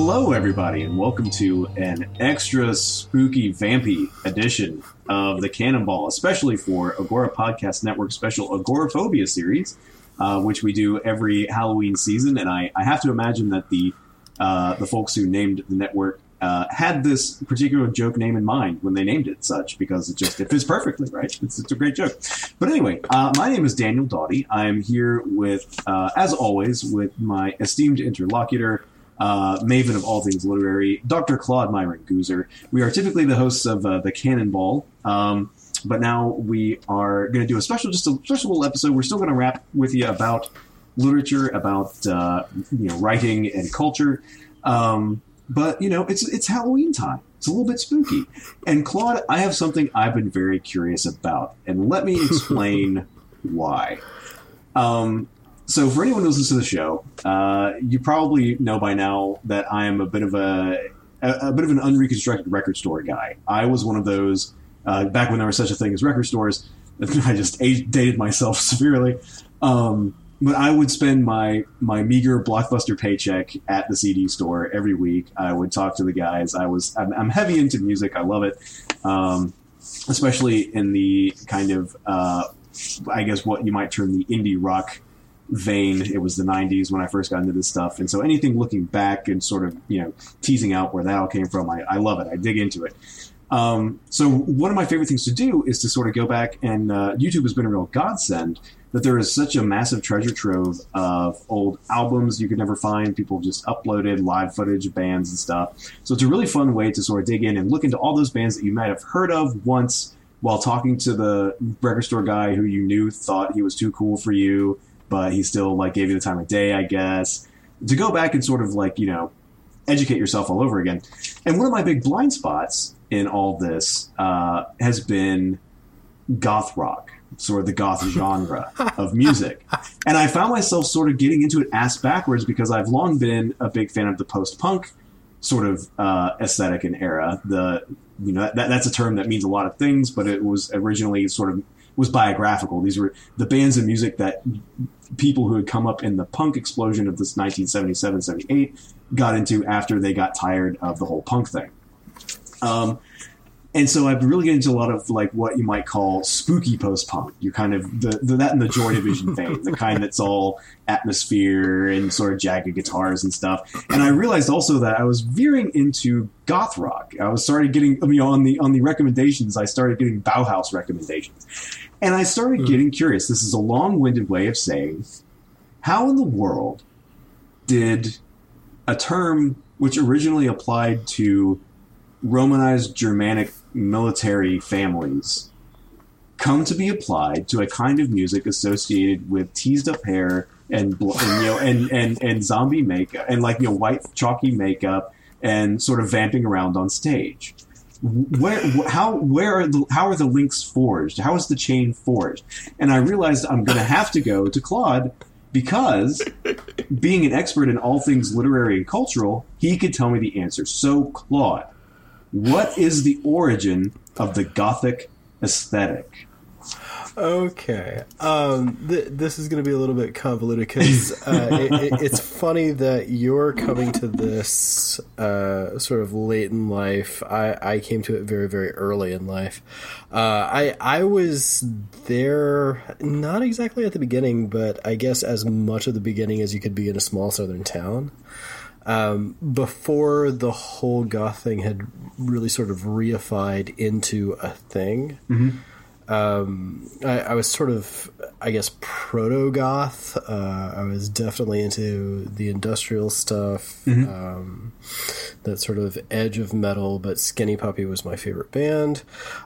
Hello, everybody, and welcome to an extra spooky, vampy edition of the Cannonball, especially for Agora Podcast Network special Agoraphobia series, uh, which we do every Halloween season. And I, I have to imagine that the uh, the folks who named the network uh, had this particular joke name in mind when they named it such, because it just it fits perfectly, right? It's, it's a great joke. But anyway, uh, my name is Daniel Doughty. I'm here with, uh, as always, with my esteemed interlocutor uh, maven of all things literary, Dr. Claude Myron Goozer. We are typically the hosts of uh, the Cannonball, um, but now we are going to do a special, just a special little episode. We're still going to wrap with you about literature, about uh, you know writing and culture. Um, but you know, it's it's Halloween time. It's a little bit spooky. And Claude, I have something I've been very curious about, and let me explain why. Um, so, for anyone who listens to the show, uh, you probably know by now that I am a bit of a, a, a bit of an unreconstructed record store guy. I was one of those uh, back when there was such a thing as record stores. I just dated myself severely. Um, but I would spend my my meager blockbuster paycheck at the CD store every week. I would talk to the guys. I was I'm, I'm heavy into music. I love it, um, especially in the kind of uh, I guess what you might term the indie rock vein. It was the 90s when I first got into this stuff. And so anything looking back and sort of, you know, teasing out where that all came from, I, I love it. I dig into it. Um, so one of my favorite things to do is to sort of go back and uh, YouTube has been a real godsend that there is such a massive treasure trove of old albums you could never find. People just uploaded live footage bands and stuff. So it's a really fun way to sort of dig in and look into all those bands that you might have heard of once while talking to the record store guy who you knew thought he was too cool for you but he still like gave you the time of day, I guess. To go back and sort of like, you know, educate yourself all over again. And one of my big blind spots in all this uh, has been goth rock, sort of the goth genre of music. And I found myself sort of getting into it ass backwards because I've long been a big fan of the post punk sort of uh, aesthetic and era. The you know that, that's a term that means a lot of things, but it was originally sort of was biographical. These were the bands of music that people who had come up in the punk explosion of this 1977 78 got into after they got tired of the whole punk thing. Um, and so I've really get into a lot of like what you might call spooky post punk. You're kind of the, the, that in the Joy Division vein, the kind that's all atmosphere and sort of jagged guitars and stuff. And I realized also that I was veering into goth rock. I was started getting I mean, on the on the recommendations. I started getting Bauhaus recommendations, and I started Hmm. getting curious. This is a long winded way of saying how in the world did a term which originally applied to Romanized Germanic military families come to be applied to a kind of music associated with teased up hair and, bl- and you know and, and and zombie makeup and like you know white chalky makeup and sort of vamping around on stage. Where how where are the how are the links forged? How is the chain forged? And I realized I'm going to have to go to Claude because being an expert in all things literary and cultural, he could tell me the answer. So Claude, what is the origin of the Gothic aesthetic. Okay. Um, th- this is going to be a little bit convoluted because uh, it, it, it's funny that you're coming to this uh, sort of late in life. I, I came to it very, very early in life. Uh, I I was there not exactly at the beginning, but I guess as much of the beginning as you could be in a small southern town. Um, before the whole goth thing had really sort of reified into a thing. Mm-hmm um, I, I, was sort of, I guess, proto goth. Uh, I was definitely into the industrial stuff, mm-hmm. um, that sort of edge of metal. But Skinny Puppy was my favorite band.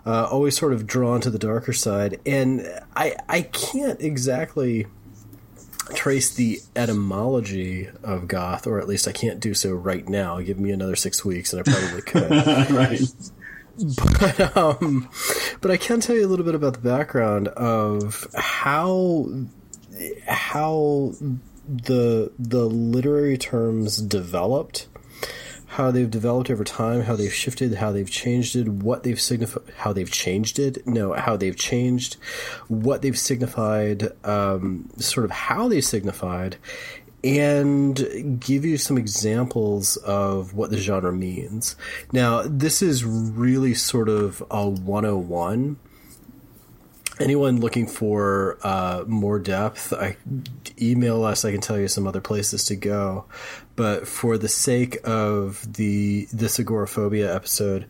Uh, always sort of drawn to the darker side, and I I can't exactly trace the etymology of goth, or at least I can't do so right now. Give me another six weeks, and I probably could. right. But um, but I can tell you a little bit about the background of how how the the literary terms developed, how they've developed over time, how they've shifted, how they've changed it, what they've signified, how they've changed it. No, how they've changed, what they've signified, um, sort of how they signified, and give you some examples of what the genre means. Now, this is really sort of a 101. Anyone looking for uh, more depth, I email us. I can tell you some other places to go, but for the sake of the this agoraphobia episode,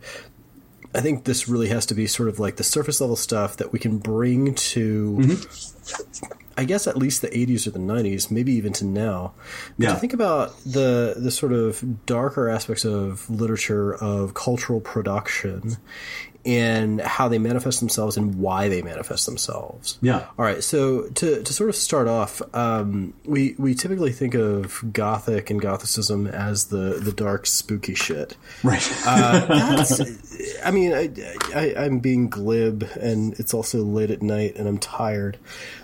I think this really has to be sort of like the surface level stuff that we can bring to mm-hmm. I guess at least the 80s or the 90s, maybe even to now. But yeah. to think about the the sort of darker aspects of literature of cultural production and how they manifest themselves and why they manifest themselves. Yeah. All right. So to, to sort of start off, um, we we typically think of Gothic and Gothicism as the the dark, spooky shit. Right. Uh, I mean, I, I, am being glib, and it's also late at night, and I'm tired.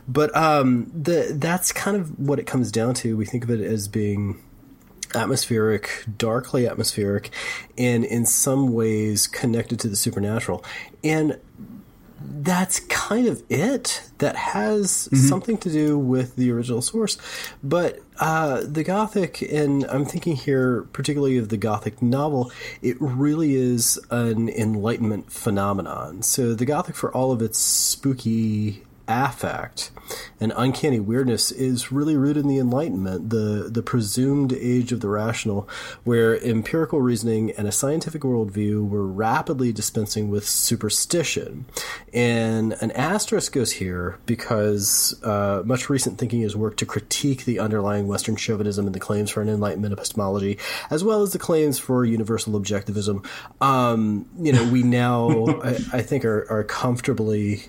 But um, the that's kind of what it comes down to. We think of it as being atmospheric, darkly atmospheric, and in some ways connected to the supernatural. And that's kind of it. That has mm-hmm. something to do with the original source. But uh, the Gothic, and I'm thinking here particularly of the Gothic novel, it really is an Enlightenment phenomenon. So the Gothic, for all of its spooky affect and uncanny weirdness is really rooted in the Enlightenment, the the presumed age of the rational, where empirical reasoning and a scientific worldview were rapidly dispensing with superstition. And an asterisk goes here because uh, much recent thinking has worked to critique the underlying Western chauvinism and the claims for an Enlightenment epistemology, as well as the claims for universal objectivism. Um, you know, we now I, I think are, are comfortably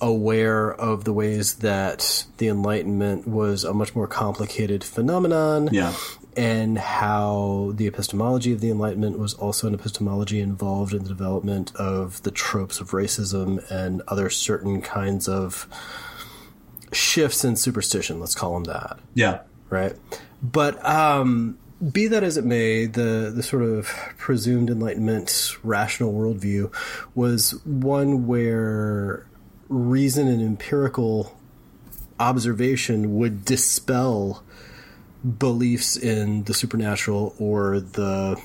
aware of the ways that the Enlightenment was a much more complicated phenomenon. Yeah. And how the epistemology of the Enlightenment was also an epistemology involved in the development of the tropes of racism and other certain kinds of shifts in superstition, let's call them that. Yeah. Right. But um, be that as it may, the the sort of presumed Enlightenment rational worldview was one where reason and empirical observation would dispel beliefs in the supernatural or the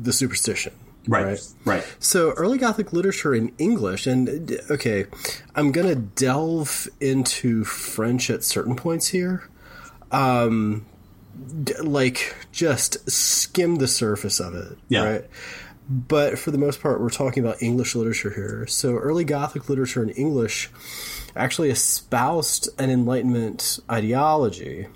the superstition. Right, right. Right. So early Gothic literature in English, and okay, I'm going to delve into French at certain points here. Um, like just skim the surface of it. Yeah. Right but for the most part, we're talking about English literature here. So early Gothic literature in English actually espoused an Enlightenment ideology.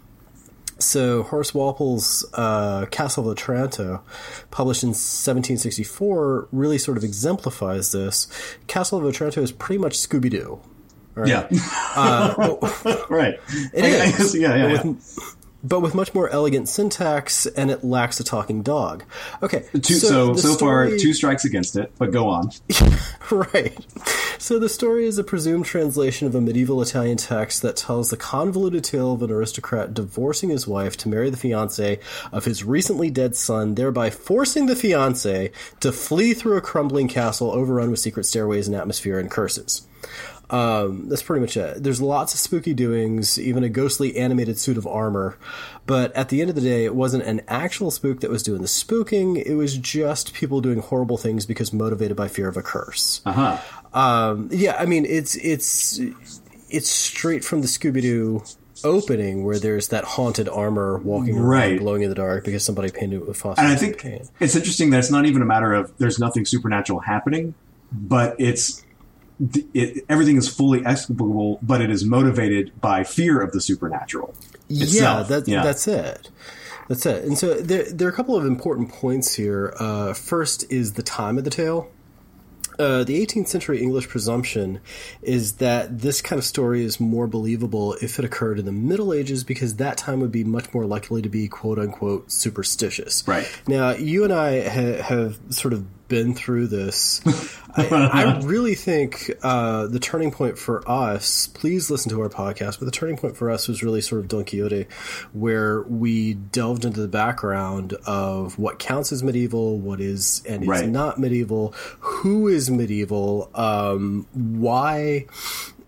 So Horace Walpole's uh, Castle of Otranto, published in 1764, really sort of exemplifies this. Castle of Otranto is pretty much Scooby Doo. Right? Yeah. Uh, right. It is. yeah, yeah. yeah. With, but with much more elegant syntax, and it lacks a talking dog. Okay, two, so so, so story... far two strikes against it, but go on. right. So the story is a presumed translation of a medieval Italian text that tells the convoluted tale of an aristocrat divorcing his wife to marry the fiance of his recently dead son, thereby forcing the fiance to flee through a crumbling castle overrun with secret stairways and atmosphere and curses. Um, that's pretty much it. There's lots of spooky doings, even a ghostly animated suit of armor. But at the end of the day, it wasn't an actual spook that was doing the spooking. It was just people doing horrible things because motivated by fear of a curse. Uh huh. Um, yeah, I mean, it's it's it's straight from the Scooby Doo opening where there's that haunted armor walking around Right. glowing in the dark because somebody painted it with phosphorus And I think it's interesting that it's not even a matter of there's nothing supernatural happening, but it's it, everything is fully explicable, but it is motivated by fear of the supernatural. Yeah, that, Yeah. that's it. That's it. And so there, there are a couple of important points here. Uh, first is the time of the tale. Uh, the 18th century English presumption is that this kind of story is more believable if it occurred in the Middle Ages because that time would be much more likely to be quote unquote superstitious. Right. Now, you and I ha- have sort of been through this. I, I really think uh, the turning point for us, please listen to our podcast, but the turning point for us was really sort of Don Quixote, where we delved into the background of what counts as medieval, what is and is Right. not medieval, who is medieval, um, why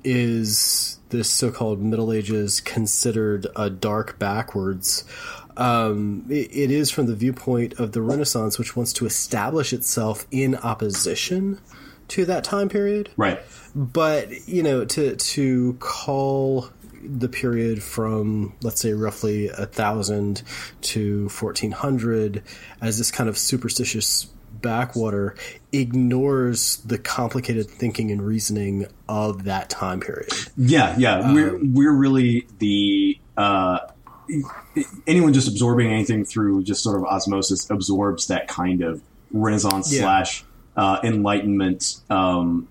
is this so-called Middle Ages considered a dark backwards? Um, it, it is from the viewpoint of the Renaissance, which wants to establish itself in opposition to that time period. Right. But you know, to to call the period from let's say roughly a thousand to fourteen hundred as this kind of superstitious backwater ignores the complicated thinking and reasoning of that time period. Yeah, yeah. we're Um, we're really the uh, anyone just absorbing anything through just sort of osmosis absorbs that kind of Renaissance Yeah. slash uh, Enlightenment um,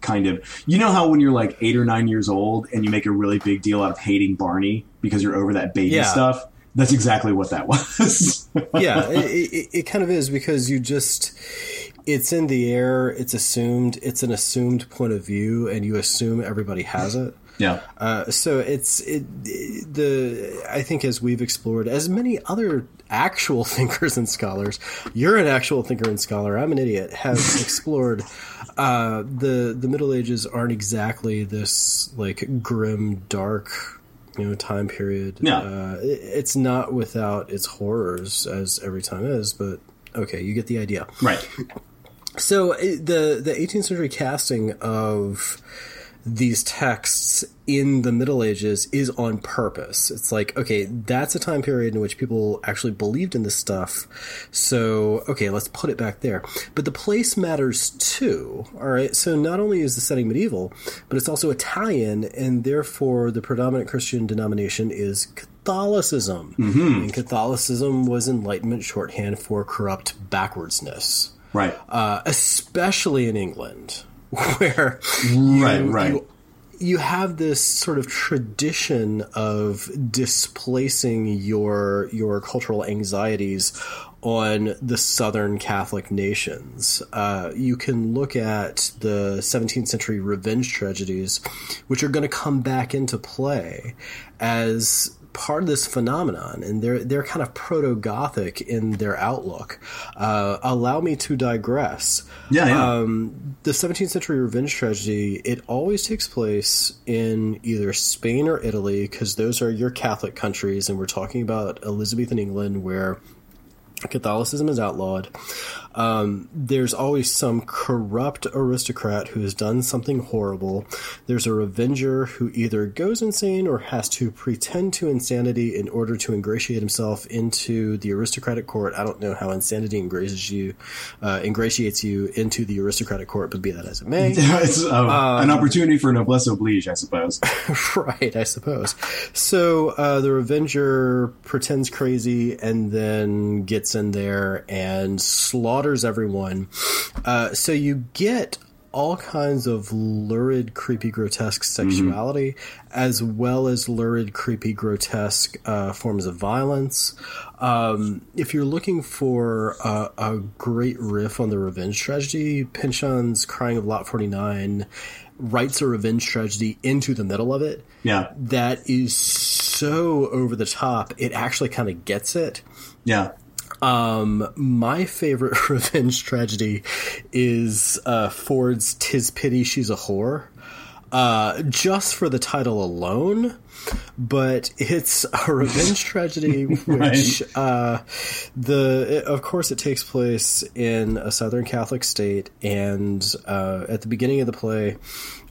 kind of. You know how when you're like eight or nine years old and you make a really big deal out of hating Barney because you're over that baby Yeah. stuff. That's exactly what that was. yeah, it, it, it kind of is because you just it's in the air, it's assumed, it's an assumed point of view, and you assume everybody has it. Yeah. Uh, so it's it, the I think as we've explored, as many other actual thinkers and scholars, you're an actual thinker and scholar. I'm an idiot. Have explored uh, the the Middle Ages aren't exactly this like grim, dark. You know, time period. Yeah. uh, it, it's not without its horrors, as every time is. But okay, you get the idea. Right. So the the 18th century casting of these texts in the Middle Ages is on purpose. It's like, okay, that's a time period in which people actually believed in this stuff. So, okay, let's put it back there. But the place matters too. All right. So not only is the setting medieval, but it's also Italian, and therefore the predominant Christian denomination is Catholicism. And Catholicism was Enlightenment shorthand for corrupt backwardsness Right. uh, especially in England, where right. Right. you, you have this sort of tradition of displacing your your cultural anxieties on the southern Catholic nations. Uh, you can look at the 17th century revenge tragedies, which are going to come back into play as part of this phenomenon, and they're they're kind of proto Gothic in their outlook. Uh, allow me to digress. Yeah, yeah. Um, the 17th century revenge tragedy, it always takes place in either Spain or Italy, because those are your Catholic countries, and we're talking about Elizabethan England, where Catholicism is outlawed. Um, there's always some corrupt aristocrat who has done something horrible. There's a revenger who either goes insane or has to pretend to insanity in order to ingratiate himself into the aristocratic court. I don't know how insanity ingratiates you, uh, ingratiates you into the aristocratic court, but be that as it may. it's uh, an Um, opportunity for noblesse oblige, I suppose. right, I suppose. So uh, the Revenger pretends crazy and then gets in there and slaughters everyone. Uh, so you get all kinds of lurid, creepy, grotesque sexuality, as well as lurid, creepy, grotesque uh, forms of violence. Um, if you're looking for a, a great riff on the revenge tragedy, Pynchon's Crying of Lot 49 writes a revenge tragedy into the middle of it. Yeah. That is so over the top, it actually kind of gets it. Yeah. Um, my favorite revenge tragedy is uh, Ford's "Tis Pity She's a Whore," uh, just for the title alone. But it's a revenge tragedy, which Right. uh, the of course it takes place in a Southern Catholic state, and uh, at the beginning of the play,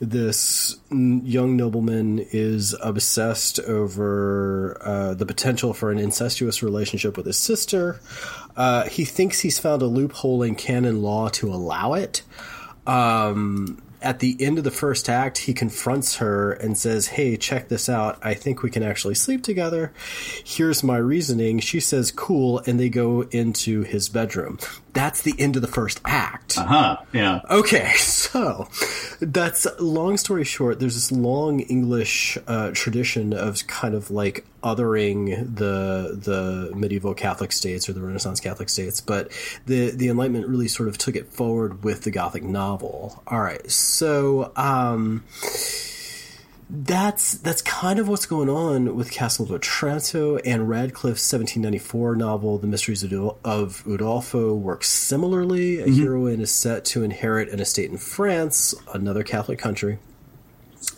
this young nobleman is obsessed over uh, the potential for an incestuous relationship with his sister. Uh, he thinks he's found a loophole in canon law to allow it. Um, at the end of the first act, he confronts her and says, Hey, check this out. I think we can actually sleep together. Here's my reasoning. She says, Cool. And they go into his bedroom. That's the end of the first act. Uh huh. Yeah. Okay, so that's long story short. There's this long English uh, tradition of kind of like othering the the medieval Catholic states or the Renaissance Catholic states, but the the Enlightenment really sort of took it forward with the Gothic novel. All right, so. Um, that's that's kind of what's going on with Castle of Otranto and Radcliffe's 1794 novel, The Mysteries of, Udol- of Udolpho, works similarly. A mm-hmm. heroine is set to inherit an estate in France, another Catholic country.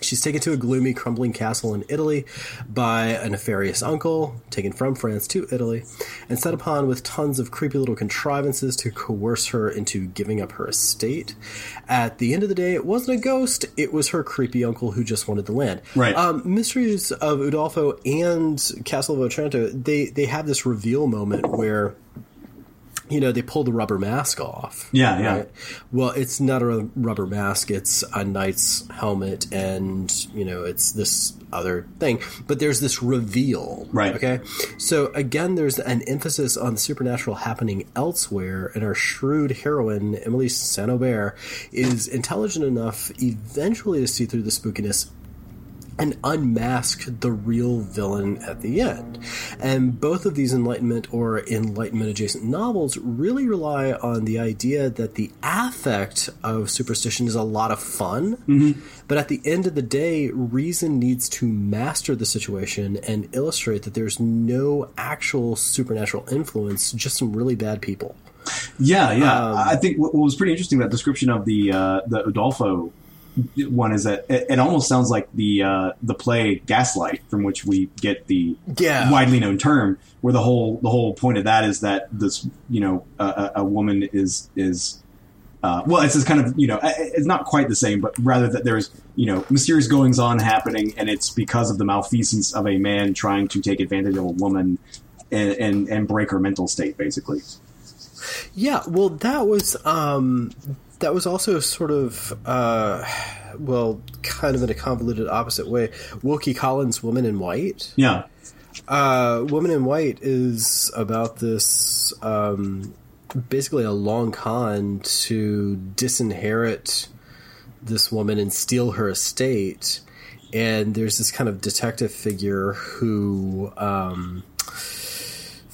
She's taken to a gloomy, crumbling castle in Italy by a nefarious uncle, taken from France to Italy, and set upon with tons of creepy little contrivances to coerce her into giving up her estate. At the end of the day, it wasn't a ghost, it was her creepy uncle who just wanted the land. Right. Um, Mysteries of Udolpho and Castle of Otranto, they, they have this reveal moment where you know, they pull the rubber mask off. Yeah, yeah. Well, it's not a rubber mask, it's a knight's helmet, and, you know, it's this other thing. But there's this reveal. Right. Okay. So, again, there's an emphasis on the supernatural happening elsewhere, and our shrewd heroine, Emily Saint Aubert, is intelligent enough eventually to see through the spookiness and unmask the real villain at the end. And both of these Enlightenment or Enlightenment adjacent novels really rely on the idea that the affect of superstition is a lot of fun, but at the end of the day, reason needs to master the situation and illustrate that there's no actual supernatural influence, just some really bad people. Yeah, yeah. Um, I think what, what was pretty interesting that description of the uh, the Udolpho one is that it, it almost sounds like the uh, the play Gaslight, from which we get the Yeah. widely known term, where the whole the whole point of that is that this you know a, a- a woman is is uh, well, it's this kind of you know it's not quite the same, but rather that there's you know mysterious goings on happening, and it's because of the malfeasance of a man trying to take advantage of a woman and and, and break her mental state, basically. Yeah, well, that was um, that was also sort of uh, well, kind of in a convoluted opposite way. Wilkie Collins' "Woman in White." Yeah, Uh, "Woman in White" is about this um, basically a long con to disinherit this woman and steal her estate. And there's this kind of detective figure who um,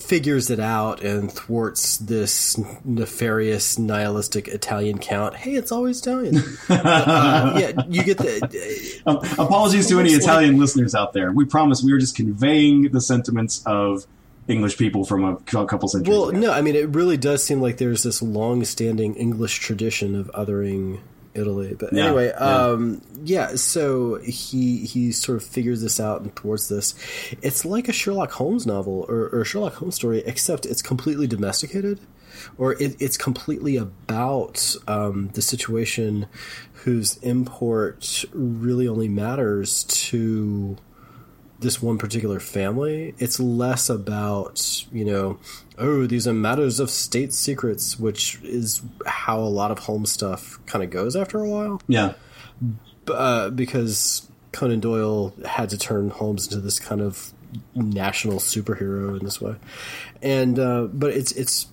figures it out and thwarts this nefarious nihilistic Italian count. Hey, it's always Italian. uh, yeah, you get the. Um, apologies to any Almost like- Italian listeners out there. We promise we were just conveying the sentiments of English people from a cou- couple centuries Well, ago. no, I mean it really does seem like there's this long-standing English tradition of othering Italy. But Yeah, anyway, yeah. um, yeah. So he he sort of figures this out and towards this. It's like a Sherlock Holmes novel or, or a Sherlock Holmes story, except it's completely domesticated, or it, it's completely about um, the situation whose import really only matters to this one particular family. It's less about, you know, oh, these are matters of state secrets, which is how a lot of home stuff kind of goes after a while. Yeah, Uh, because Conan Doyle had to turn Holmes into this kind of national superhero in this way. And, uh, but it's, it's,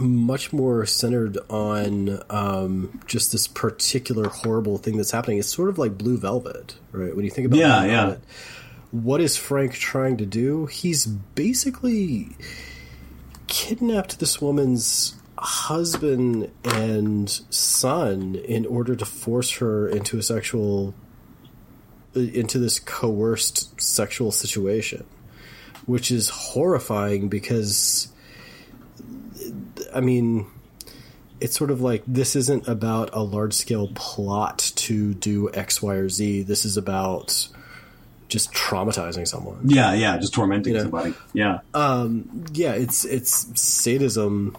much more centered on um, just this particular horrible thing that's happening. It's sort of like Blue Velvet, right? When you think about Yeah, Blue yeah. Velvet, what is Frank trying to do? He's basically kidnapped this woman's husband and son in order to force her into a sexual into this coerced sexual situation which is horrifying because i mean it's sort of like this isn't about a large scale plot to do x y or z this is about just traumatizing someone Yeah, yeah, just tormenting You know, somebody. Yeah. yeah, it's it's sadism,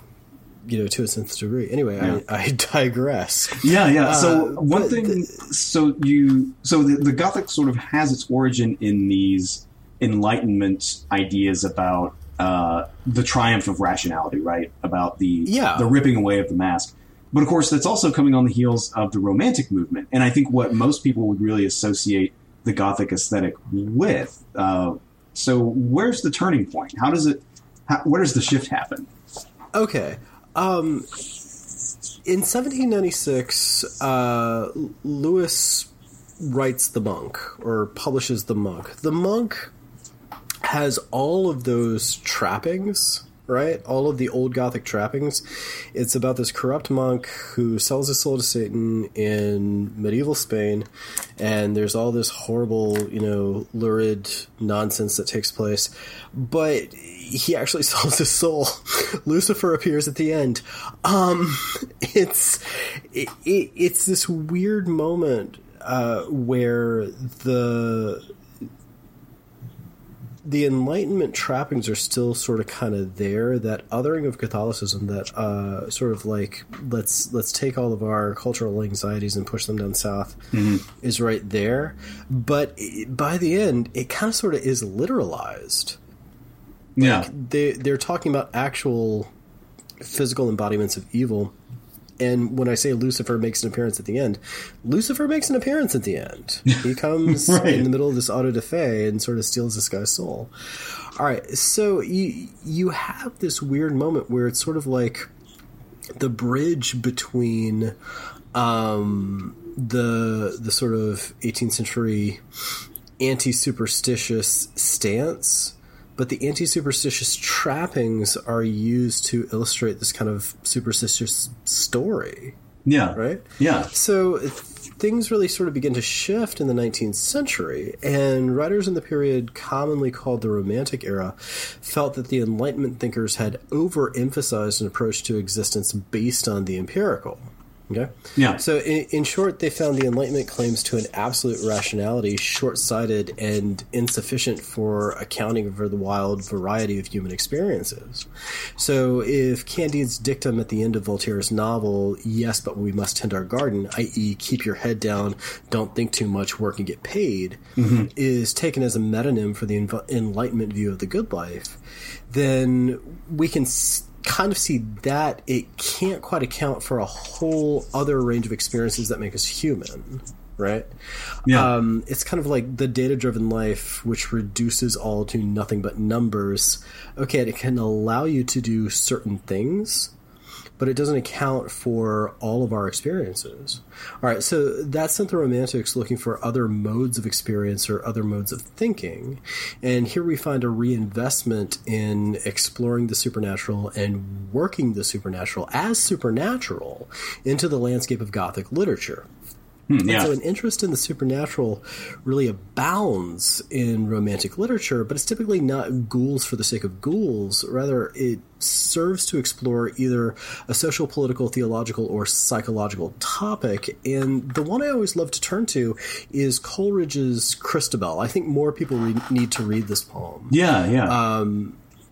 you know, to a sense degree. Anyway, Yeah. I, I digress. Yeah, yeah. So Uh, one thing, so you, so the, the Gothic sort of has its origin in these Enlightenment ideas about uh, the triumph of rationality, right? About the Yeah. the ripping away of the mask. But of course, that's also coming on the heels of the Romantic movement, and I think what most people would really associate the Gothic aesthetic with. Uh, so, where's the turning point? How does it? How, where does the shift happen? Okay. Um, in 1796, uh, Lewis writes The Monk, or publishes The Monk. The Monk has all of those trappings, right? All of the old Gothic trappings. It's about this corrupt monk who sells his soul to Satan in medieval Spain, and there's all this horrible, you know, lurid nonsense that takes place. But he actually sells his soul. Lucifer appears at the end. Um, it's it, it, it's this weird moment uh, where the the Enlightenment trappings are still sort of kind of there. That othering of Catholicism, that uh, sort of like let's let's take all of our cultural anxieties and push them down south, is right there. But i- by the end, it kind of sort of is literalized Yeah, they they're talking about actual physical embodiments of evil. And when I say Lucifer makes an appearance at the end, Lucifer makes an appearance at the end. He comes Right. in the middle of this auto da fe and sort of steals this guy's soul. All right, so you you have this weird moment where it's sort of like the bridge between um, the the sort of 18th century anti-superstitious stance but the anti-superstitious trappings are used to illustrate this kind of superstitious story. Yeah, right? Yeah, so things really sort of begin to shift in the 19th century, and writers in the period commonly called the Romantic era felt that the Enlightenment thinkers had overemphasized an approach to existence based on the empirical. Okay. Yeah. So, in, in short, they found the Enlightenment claims to an absolute rationality short-sighted and insufficient for accounting for the wild variety of human experiences. So, if Candide's dictum at the end of Voltaire's novel, "Yes, but we must tend our garden," i.e., keep your head down, don't think too much, work and get paid, mm-hmm. is taken as a metonym for the Enlightenment view of the good life, then we can. Kind of see that it can't quite account for a whole other range of experiences that make us human right Yeah. um, it's kind of like the data driven life which reduces all to nothing but numbers okay it can allow you to do certain things but it doesn't account for all of our experiences. All right, so that sent the Romantics looking for other modes of experience or other modes of thinking. And here we find a reinvestment in exploring the supernatural and working the supernatural as supernatural into the landscape of Gothic literature. Hmm, yeah. so an interest in the supernatural really abounds in romantic literature, but it's typically not ghouls for the sake of ghouls. Rather, it serves to explore either a social, political, theological, or psychological topic. And the one I always love to turn to is Coleridge's Christabel. I think more people re- need to read this poem yeah, yeah.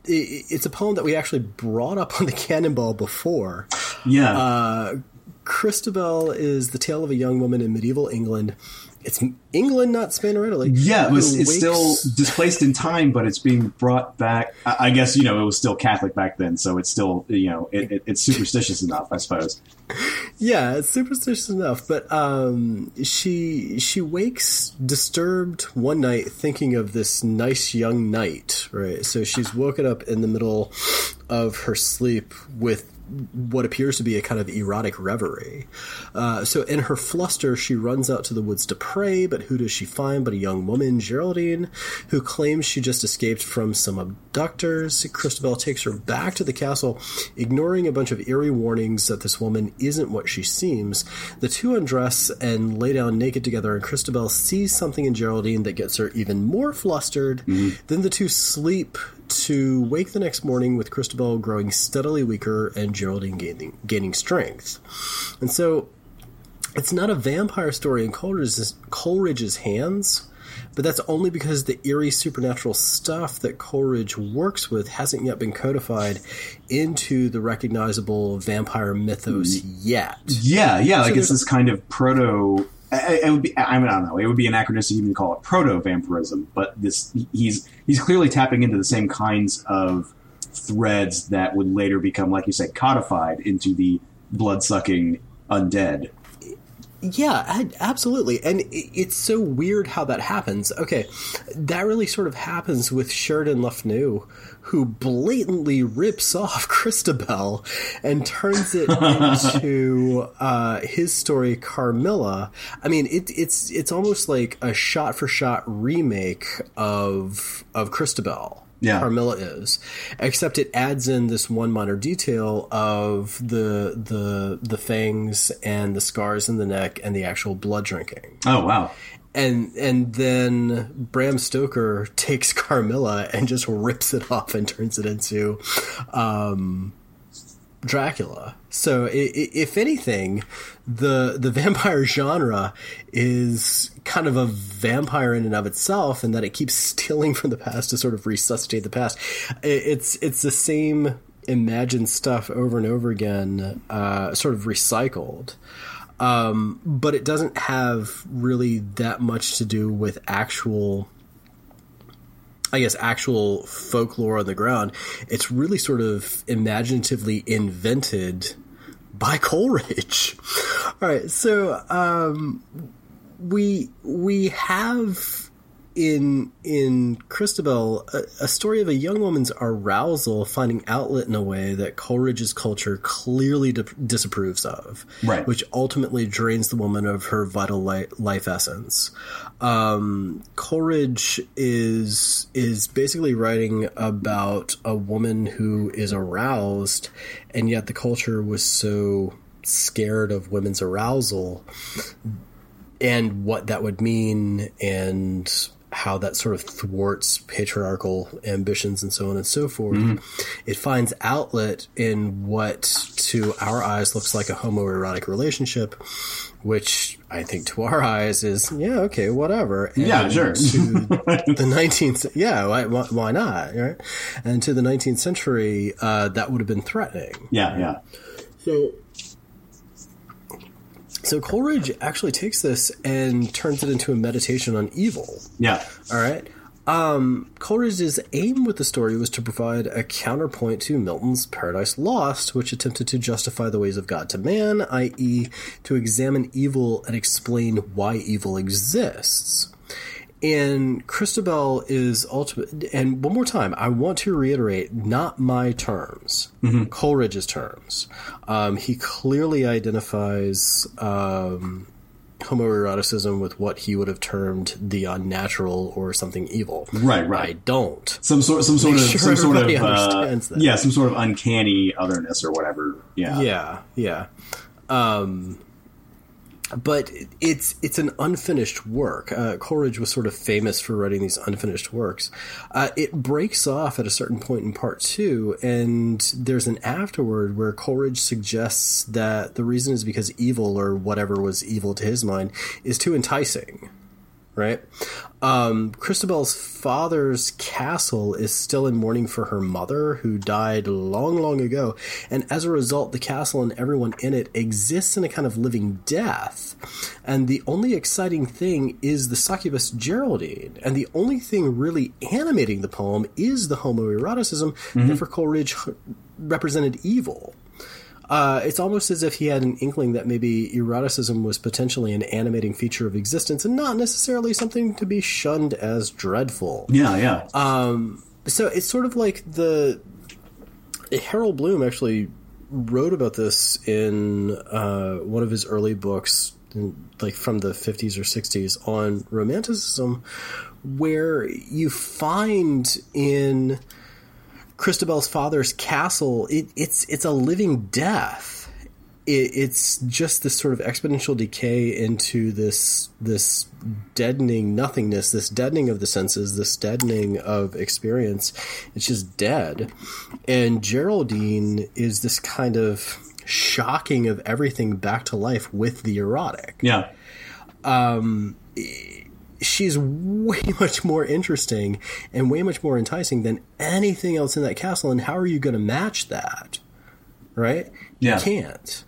it, it's a poem that we actually brought up on the Cannonball before. yeah. Uh, Christabel is the tale of a young woman in medieval England. It's England, not Spain or Italy. Yeah, it was, it's still displaced in time, but it's being brought back. I I guess you know it was still Catholic back then, so it's still you know it, it, it's superstitious enough, I suppose. Yeah, it's superstitious enough, but um, she she wakes disturbed one night, thinking of this nice young knight. Right, so she's woken up in the middle of her sleep with what appears to be a kind of erotic reverie. Uh, so, in her fluster, she runs out to the woods to pray, but who does she find but a young woman, Geraldine, who claims she just escaped from some abductors. Christabel takes her back to the castle, ignoring a bunch of eerie warnings that this woman isn't what she seems. The two undress and lay down naked together, and Christabel sees something in Geraldine that gets her even more flustered. Mm-hmm. Then the two sleep to wake the next morning with Christabel growing steadily weaker and Geraldine gaining, gaining strength. And so it's not a vampire story in Coleridge's, Coleridge's hands, but that's only because the eerie supernatural stuff that Coleridge works with hasn't yet been codified into the recognizable vampire mythos mm-hmm. yet. Yeah, yeah, like it's this kind of proto it would be I mean I don't know. It would be anachronistic to even call it proto vampirism but this he's he's clearly tapping into the same kinds of threads that would later become like you said codified into the blood sucking undead yeah, absolutely. And it's so weird how that happens. Okay, that really sort of happens with Sheridan Le Fanu blatantly rips off Christabel and turns it into uh, his story, Carmilla. I mean, it, it's it's almost like a shot for shot remake of of Christabel yeah. Carmilla is, except it adds in this one minor detail of the the the fangs and the scars in the neck and the actual blood drinking. Oh wow! And and then Bram Stoker takes Carmilla and just rips it off and turns it into um, Dracula. So, if anything, the the vampire genre is kind of a vampire in and of itself, and that it keeps stealing from the past to sort of resuscitate the past. It's it's the same imagined stuff over and over again, uh, sort of recycled. Um, but it doesn't have really that much to do with actual I guess, actual folklore on the ground. It's really sort of imaginatively invented by Coleridge. All right, so um, we we have in in Christabel, a, a, story of a young woman's arousal finding outlet in a way that Coleridge's culture clearly di- disapproves of, right. which ultimately drains the woman of her vital li- life essence. Um, Coleridge is is basically writing about a woman who is aroused, and yet the culture was so scared of women's arousal and what that would mean and how that sort of thwarts patriarchal ambitions and so on and so forth. Mm-hmm. It finds outlet in what to our eyes looks like a homoerotic relationship, which I think to our eyes is yeah okay whatever. And yeah, sure. to the nineteenth, yeah, why, why, not? Right, and to the nineteenth century, uh, that would have been threatening. Yeah, yeah. So so Coleridge actually takes this and turns it into a meditation on evil. Yeah. All right. Um, Coleridge's aim with the story was to provide a counterpoint to Milton's Paradise Lost, which attempted to justify the ways of God to man, i.e., to examine evil and explain why evil exists. And Christabel is ultimate. And one more time, I want to reiterate not my terms, mm-hmm. Coleridge's terms. Um, he clearly identifies um, homoeroticism with what he would have termed the unnatural or something evil. Right, right. I don't. Some sort, some sort of, sure some sort of, uh, yeah, some sort of uncanny otherness or whatever. Yeah, yeah, yeah. Um, but it's it's an unfinished work. Uh, Coleridge was sort of famous for writing these unfinished works. Uh, it breaks off at a certain point in part two, and there's an afterword where Coleridge suggests that the reason is because evil or whatever was evil to his mind is too enticing right? Um, Christabel's father's castle is still in mourning for her mother, who died long, long ago. And as a result, the castle and everyone in it exists in a kind of living death. And the only exciting thing is the succubus Geraldine. And the only thing really animating the poem is the homoeroticism mm-hmm. that for Coleridge represented evil. Uh, it's almost as if he had an inkling that maybe eroticism was potentially an animating feature of existence and not necessarily something to be shunned as dreadful. Yeah, yeah. Um, so it's sort of like the Harold Bloom actually wrote about this in uh, one of his early books, like from the 50s or 60s, on romanticism, where you find in Christabel's father's castle, it, it's it's a living death. It, it's just this sort of exponential decay into this this deadening nothingness, this deadening of the senses, this deadening of experience. It's just dead. And Geraldine is this kind of shocking of everything back to life with the erotic. Yeah. Um, she's way much more interesting and way much more enticing than anything else in that castle. And how are you going to match that? Right? Yeah. You can't.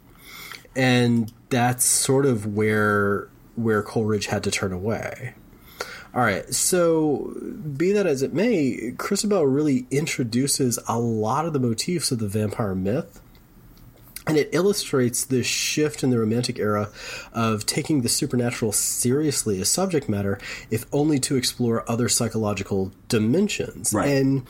And that's sort of where where Coleridge had to turn away. All right, so be that as it may, Christabel really introduces a lot of the motifs of the vampire myth and it illustrates this shift in the Romantic era of taking the supernatural seriously as subject matter, if only to explore other psychological dimensions. Right. And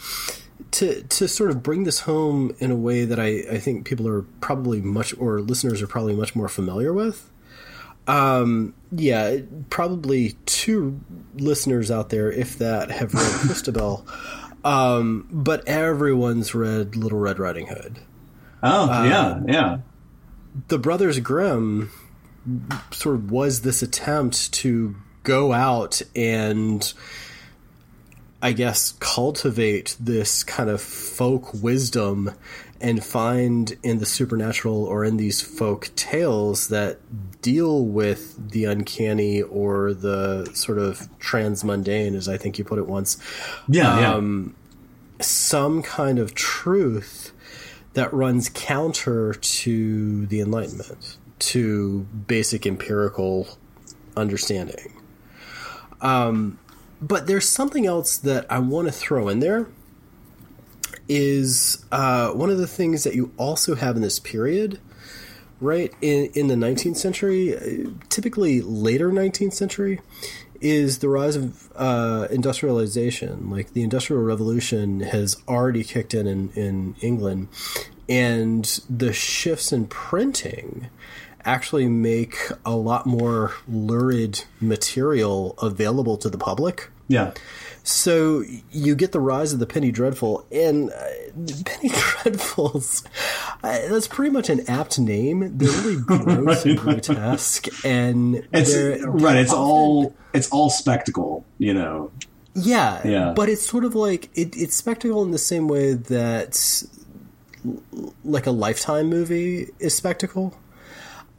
to to sort of bring this home in a way that I, I think people are probably much or listeners are probably much more familiar with. Um, yeah, probably two listeners out there, if that, have read Christabel. Um, but everyone's read Little Red Riding Hood. Oh, Uh, yeah, yeah. the Brothers Grimm sort of was this attempt to go out and I guess cultivate this kind of folk wisdom and find in the supernatural or in these folk tales that deal with the uncanny or the sort of transmundane as I think you put it once Yeah, um, some kind of truth that runs counter to the Enlightenment, to basic empirical understanding. Um, but there's something else that I want to throw in there. Is uh, one of the things that you also have in this period, right in in the 19th century, uh, typically later 19th century, is the rise of uh, industrialization. Like the Industrial Revolution has already kicked in, in in England, and the shifts in printing actually make a lot more lurid material available to the public. Yeah. So you get the rise of the penny dreadful, and uh, penny dreadfuls. Uh, that's pretty much an apt name. They're really gross and grotesque, and It's right. It's often- all it's all spectacle, you know. Yeah, Yeah. But it's sort of like it, it's spectacle in the same way that like a lifetime movie is spectacle.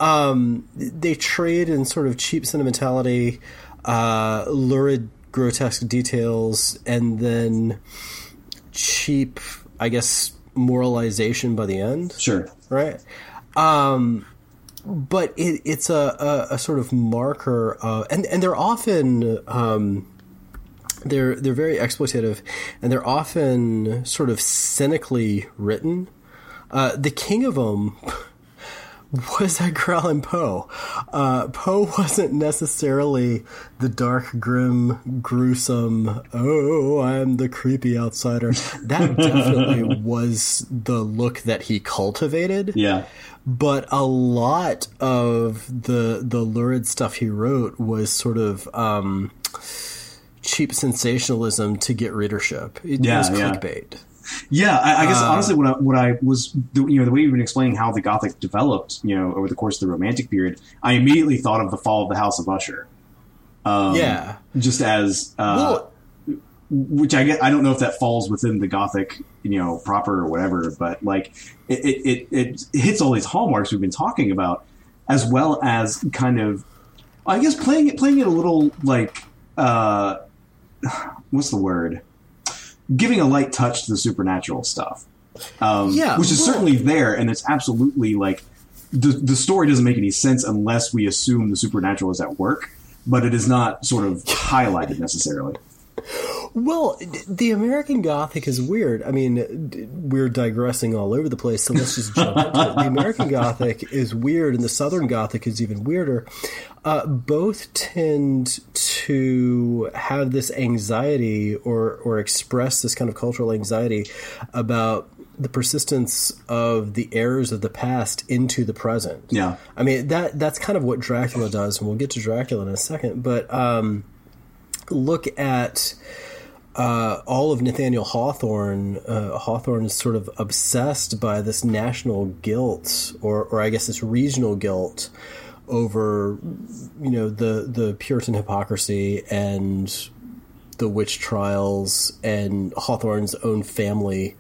Um, they trade in sort of cheap sentimentality, uh, lurid, grotesque details, and then cheap, I guess, moralization by the end Sure. right? Um, but it, it's a, a, a sort of marker, uh, and and they're often um, they're they're very exploitative, and they're often sort of cynically written. Uh, the king of them was Edgar Allan Poe. Uh, Poe wasn't necessarily the dark, grim, gruesome, oh, I'm the creepy outsider. That definitely was the look that he cultivated. Yeah. But a lot of the the lurid stuff he wrote was sort of um, cheap sensationalism to get readership. It Yeah, was clickbait. Yeah, I, I guess Uh, honestly, what I, what I was, the- you know, the way you've been explaining how the Gothic developed, you know, over the course of the Romantic period, I immediately thought of the fall of the House of Usher. Um, Yeah. just as, uh, Well, which I get, I don't know if that falls within the Gothic, you know, proper or whatever, but like it, it, it, it hits all these hallmarks we've been talking about, as well as kind of, I guess playing it, playing it a little like, uh, what's the word? Giving a light touch to the supernatural stuff. Um, Yeah, which is well- certainly there, and it's absolutely like the the story doesn't make any sense unless we assume the supernatural is at work, but it is not sort of highlighted necessarily. Well, the American Gothic is weird. I mean, we're digressing all over the place, so let's just jump into it. The American Gothic is weird, and the Southern Gothic is even weirder. Uh, both tend to have this anxiety or, or express this kind of cultural anxiety about the persistence of the errors of the past into the present. Yeah. I mean that that's kind of what Dracula does, and we'll get to Dracula in a second. But um, look at uh, all of Nathaniel Hawthorne. Uh, Hawthorne is sort of obsessed by this national guilt, or or I guess this regional guilt over you know the the Puritan hypocrisy and the witch trials and Hawthorne's own family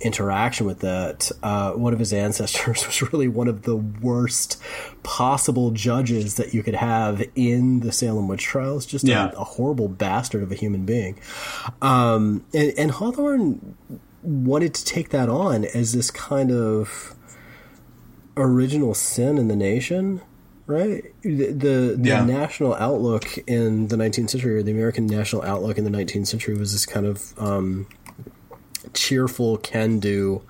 interaction with that. Uh, one of his ancestors was really one of the worst possible judges that you could have in the Salem witch trials. Just Yeah. a, a horrible bastard of a human being. Um, and, and Hawthorne wanted to take that on as this kind of original sin in the nation. Right, the the, the Yeah. national outlook in the 19th century, or the American national outlook in the 19th century, was this kind of um, cheerful, can-do,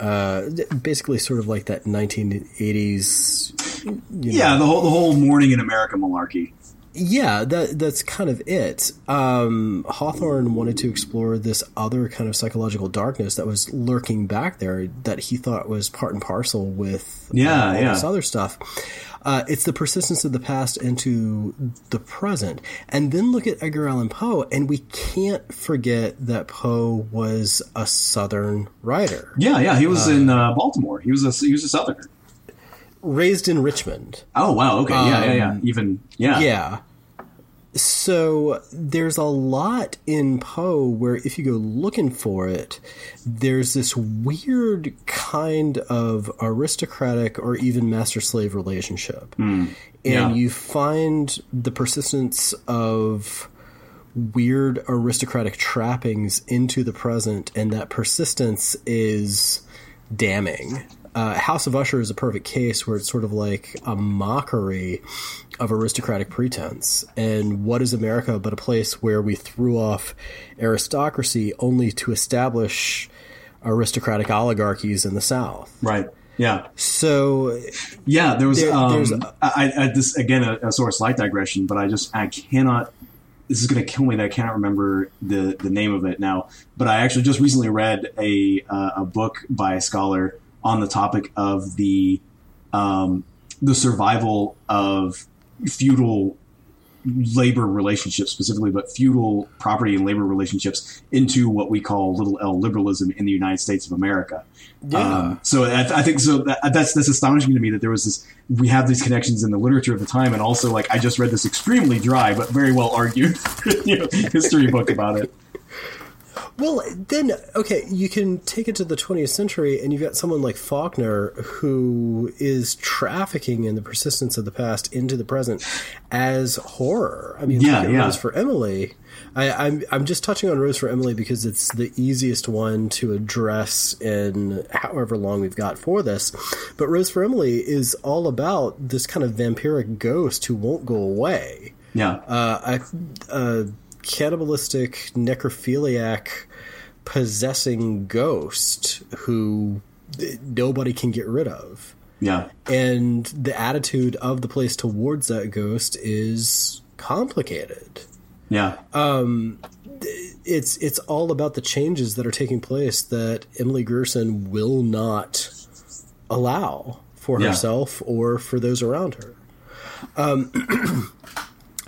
uh, basically sort of like that 1980s. you know, Yeah, the whole the whole morning in America malarkey. Yeah, that that's kind of it. Um, Hawthorne wanted to explore this other kind of psychological darkness that was lurking back there that he thought was part and parcel with uh, Yeah, all yeah. this other stuff. Uh, it's the persistence of the past into the present, and then look at Edgar Allan Poe, and we can't forget that Poe was a Southern writer, Yeah, yeah. He was in uh, Baltimore. He was a he was a Southerner. Raised in Richmond. Oh wow. Okay. yeah, yeah, yeah. Even yeah. Um, Yeah. So there's a lot in Poe where if you go looking for it, there's this weird kind of aristocratic or even master slave relationship. and yeah. you find the persistence of weird aristocratic trappings into the present, and that persistence is damning. Uh, House of Usher is a perfect case where it's sort of like a mockery of aristocratic pretense. And what is America but a place where we threw off aristocracy only to establish aristocratic oligarchies in the South? Right. Yeah. So Yeah. There was. There- um, there's- I, I this again a, a sort of slight digression, but I just I cannot. This is going to kill me that I cannot remember the the name of it now. But I actually just recently read a uh, a book by a scholar on the topic of the um, the survival of feudal labor relationships specifically, but feudal property and labor relationships into what we call little L liberalism in the United States of America. Um, so I, I think so. That, that's that's astonishing to me that there was this. We have these connections in the literature of the time, and also like I just read this extremely dry but very well argued you know, history book about it. Well, then, okay, you can take it to the 20th century, and you've got someone like Faulkner who is trafficking in the persistence of the past into the present as horror. I mean, Yeah, yeah. Rose for Emily. I, I'm I'm just touching on Rose for Emily because it's the easiest one to address in however long we've got for this. But Rose for Emily is all about this kind of vampiric ghost who won't go away Yeah, uh, a, a cannibalistic necrophiliac possessing ghost who nobody can get rid of. yeah, And the attitude of the place towards that ghost is complicated. yeah, Um It's it's all about the changes that are taking place that Emily Grierson will not allow for Yeah. herself or for those around her. Um,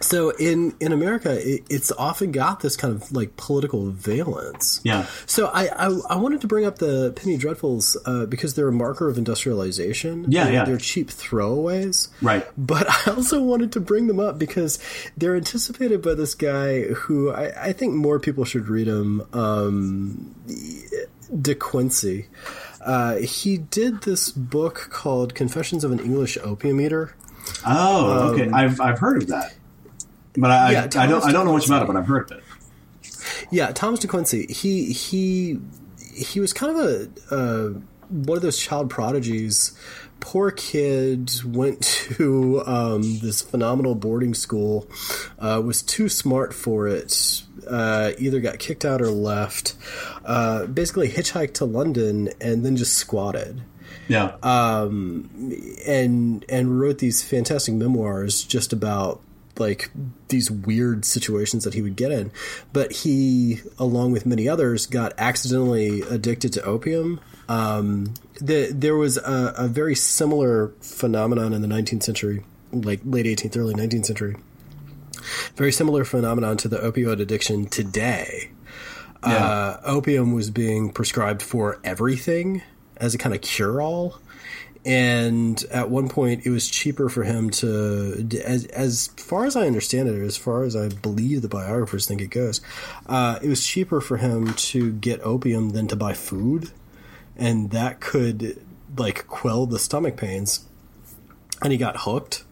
so in in America, it, it's often got this kind of like political valence. yeah. So I, I I wanted to bring up the penny dreadfuls uh, because they're a marker of industrialization. Yeah, they're, yeah. They're cheap throwaways. Right. But I also wanted to bring them up because they're anticipated by this guy who I, I think more people should read him. Um, De Quincey. Uh, he did this book called Confessions of an English Opium Eater. Oh, okay. I've I've heard of that, but I Um, Yeah, I, I don't I don't know much about it, but I've heard of it. Yeah, Thomas De Quincey. He he he was kind of a uh, one of those child prodigies. Poor kid went to um, this phenomenal boarding school. Uh, was too smart for it. Uh, either got kicked out or left. Uh, basically, hitchhiked to London and then just squatted Yeah, Uh, and and wrote these fantastic memoirs just about like these weird situations that he would get in. But he, along with many others, got accidentally addicted to opium. Um, the, there was a, a very similar phenomenon in the 19th century, like late 18th, early 19th century. Very similar phenomenon to the opioid addiction today. Yeah. Uh, opium was being prescribed for everything as a kind of cure all. And at one point, it was cheaper for him to, as, as far as I understand it, or as far as I believe the biographers think it goes, uh, it was cheaper for him to get opium than to buy food. And that could, like, quell the stomach pains. And he got hooked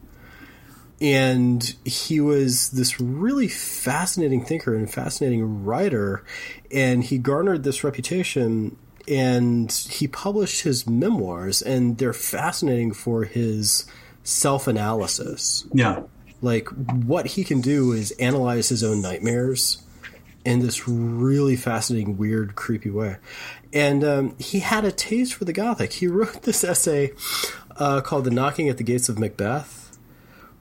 and he was this really fascinating thinker and fascinating writer and he garnered this reputation and he published his memoirs and they're fascinating for his self-analysis Yeah. like what he can do is analyze his own nightmares in this really fascinating weird creepy way and um, he had a taste for the gothic he wrote this essay uh, called the knocking at the gates of macbeth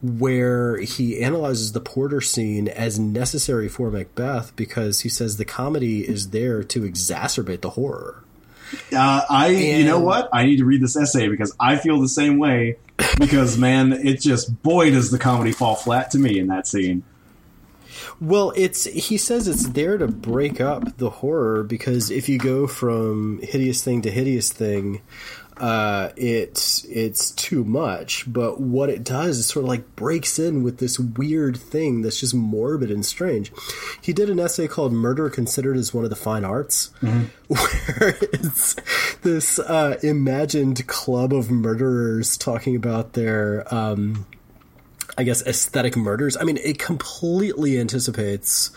where he analyzes the Porter scene as necessary for Macbeth because he says the comedy is there to exacerbate the horror. Uh, I, you know what? I need to read this essay because I feel the same way. Because man, it just boy does the comedy fall flat to me in that scene. Well, it's he says it's there to break up the horror because if you go from hideous thing to hideous thing, uh, it's it's too much. But what it does is sort of like breaks in with this weird thing that's just morbid and strange. He did an essay called "Murder Considered as One of the Fine Arts," where it's this uh, imagined club of murderers talking about their. Um, I guess aesthetic murders. I mean, it completely anticipates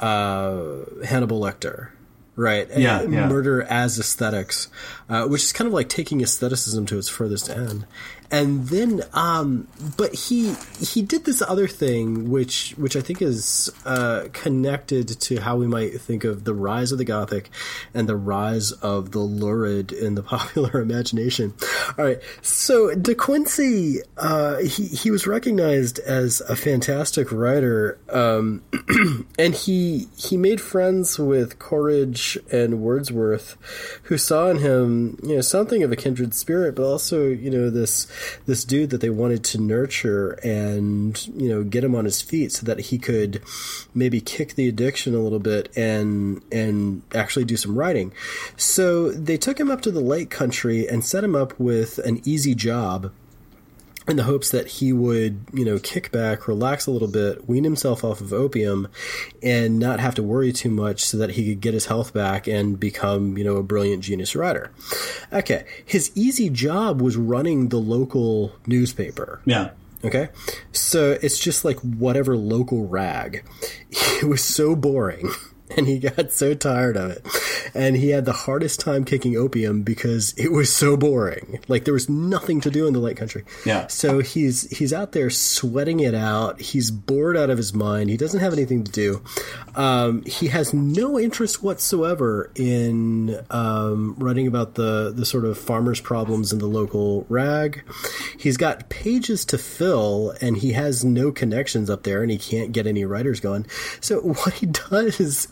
uh, Hannibal Lecter, right? Yeah, yeah. Murder as aesthetics, uh, which is kind of like taking aestheticism to its furthest end. And then, um, but he he did this other thing, which which I think is uh, connected to how we might think of the rise of the Gothic and the rise of the lurid in the popular imagination. All right, so De Quincey, uh, he he was recognized as a fantastic writer, um, and he he made friends with Coleridge and Wordsworth, who saw in him you know something of a kindred spirit, but also you know this this dude that they wanted to nurture and you know get him on his feet so that he could maybe kick the addiction a little bit and and actually do some writing. So they took him up to the Lake Country and set him up with an easy job in the hopes that he would, you know, kick back, relax a little bit, wean himself off of opium, and not have to worry too much so that he could get his health back and become, you know, a brilliant genius writer. Okay. His easy job was running the local newspaper. Yeah. Okay. So it's just like whatever local rag. It was so boring. And he got so tired of it. And he had the hardest time kicking opium because it was so boring. Like there was nothing to do in the lake country. Yeah. So he's he's out there sweating it out. He's bored out of his mind. He doesn't have anything to do. Um, he has no interest whatsoever in um, writing about the the sort of farmers' problems in the local rag. He's got pages to fill, and he has no connections up there, and he can't get any writers going. So what he does is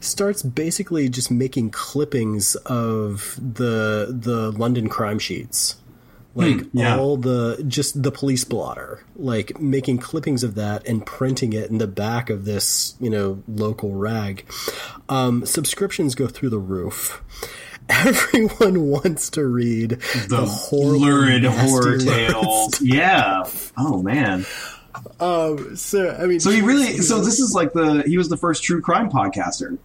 starts basically just making clippings of the the London crime sheets like yeah. all the just the police blotter like making clippings of that and printing it in the back of this you know local rag um, subscriptions go through the roof everyone wants to read the, The horrible, lurid horror tales. Yeah. Oh man. Um, so i mean So he really. So this is like the. He was the first true crime podcaster.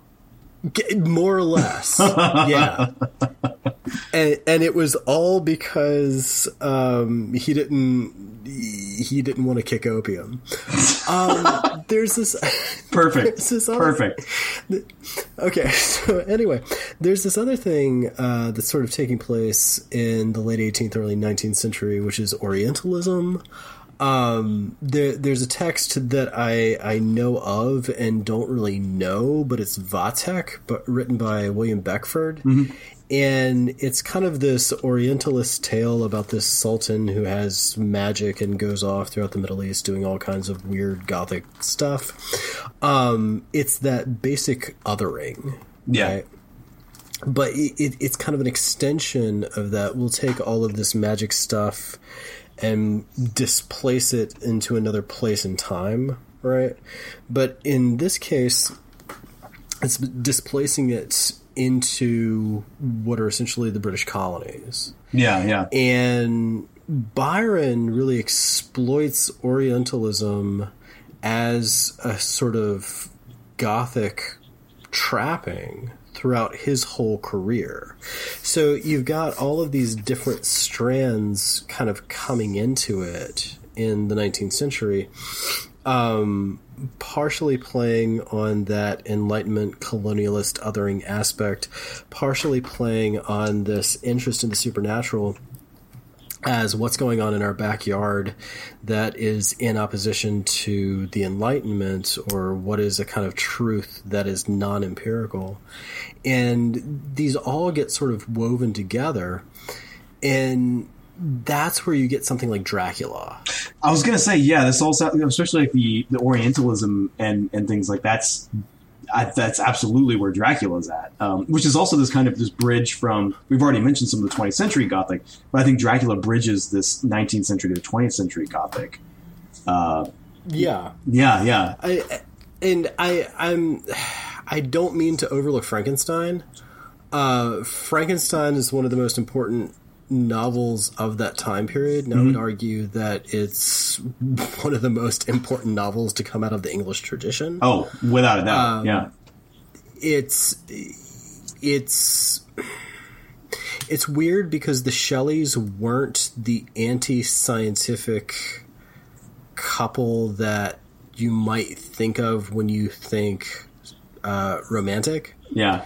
More or less yeah and, and it was all because um, he didn't he didn't want to kick opium um, there's this Perfect. This is all- Perfect. Okay, so anyway, there's this other thing uh, that's sort of taking place in the late 18th, early 19th century, which is Orientalism. Um, there, there's a text that I I know of and don't really know, but it's Vathek, but written by William Beckford, and it's kind of this Orientalist tale about this sultan who has magic and goes off throughout the Middle East doing all kinds of weird gothic stuff. Um, it's that basic othering, Yeah. right? But it, it, it's kind of an extension of that. We'll take all of this magic stuff and displace it into another place in time, right? But in this case, it's displacing it into what are essentially the British colonies. Yeah, yeah. And Byron really exploits Orientalism as a sort of Gothic trapping throughout his whole career. So you've got all of these different strands kind of coming into it in the 19th century. Um, partially playing on that Enlightenment colonialist othering aspect, partially playing on this interest in the supernatural as what's going on in our backyard that is in opposition to the Enlightenment or what is a kind of truth that is non empirical. And these all get sort of woven together. And that's where you get something like Dracula. I was gonna say, yeah, this also, especially like the the Orientalism and and things like that's. I, that's absolutely where Dracula's at, um, which is also this kind of this bridge from. We've already mentioned some of the 20th century Gothic, but I think Dracula bridges this 19th century to 20th century Gothic. Uh, Yeah. yeah, yeah, I and I I'm I don't mean to overlook Frankenstein. Uh, Frankenstein is one of the most important novels of that time period, and I would argue that it's one of the most important novels to come out of the English tradition. Oh, without a doubt, yeah. It's it's it's weird because the Shelleys weren't the anti-scientific couple that you might think of when you think uh, romantic. Yeah.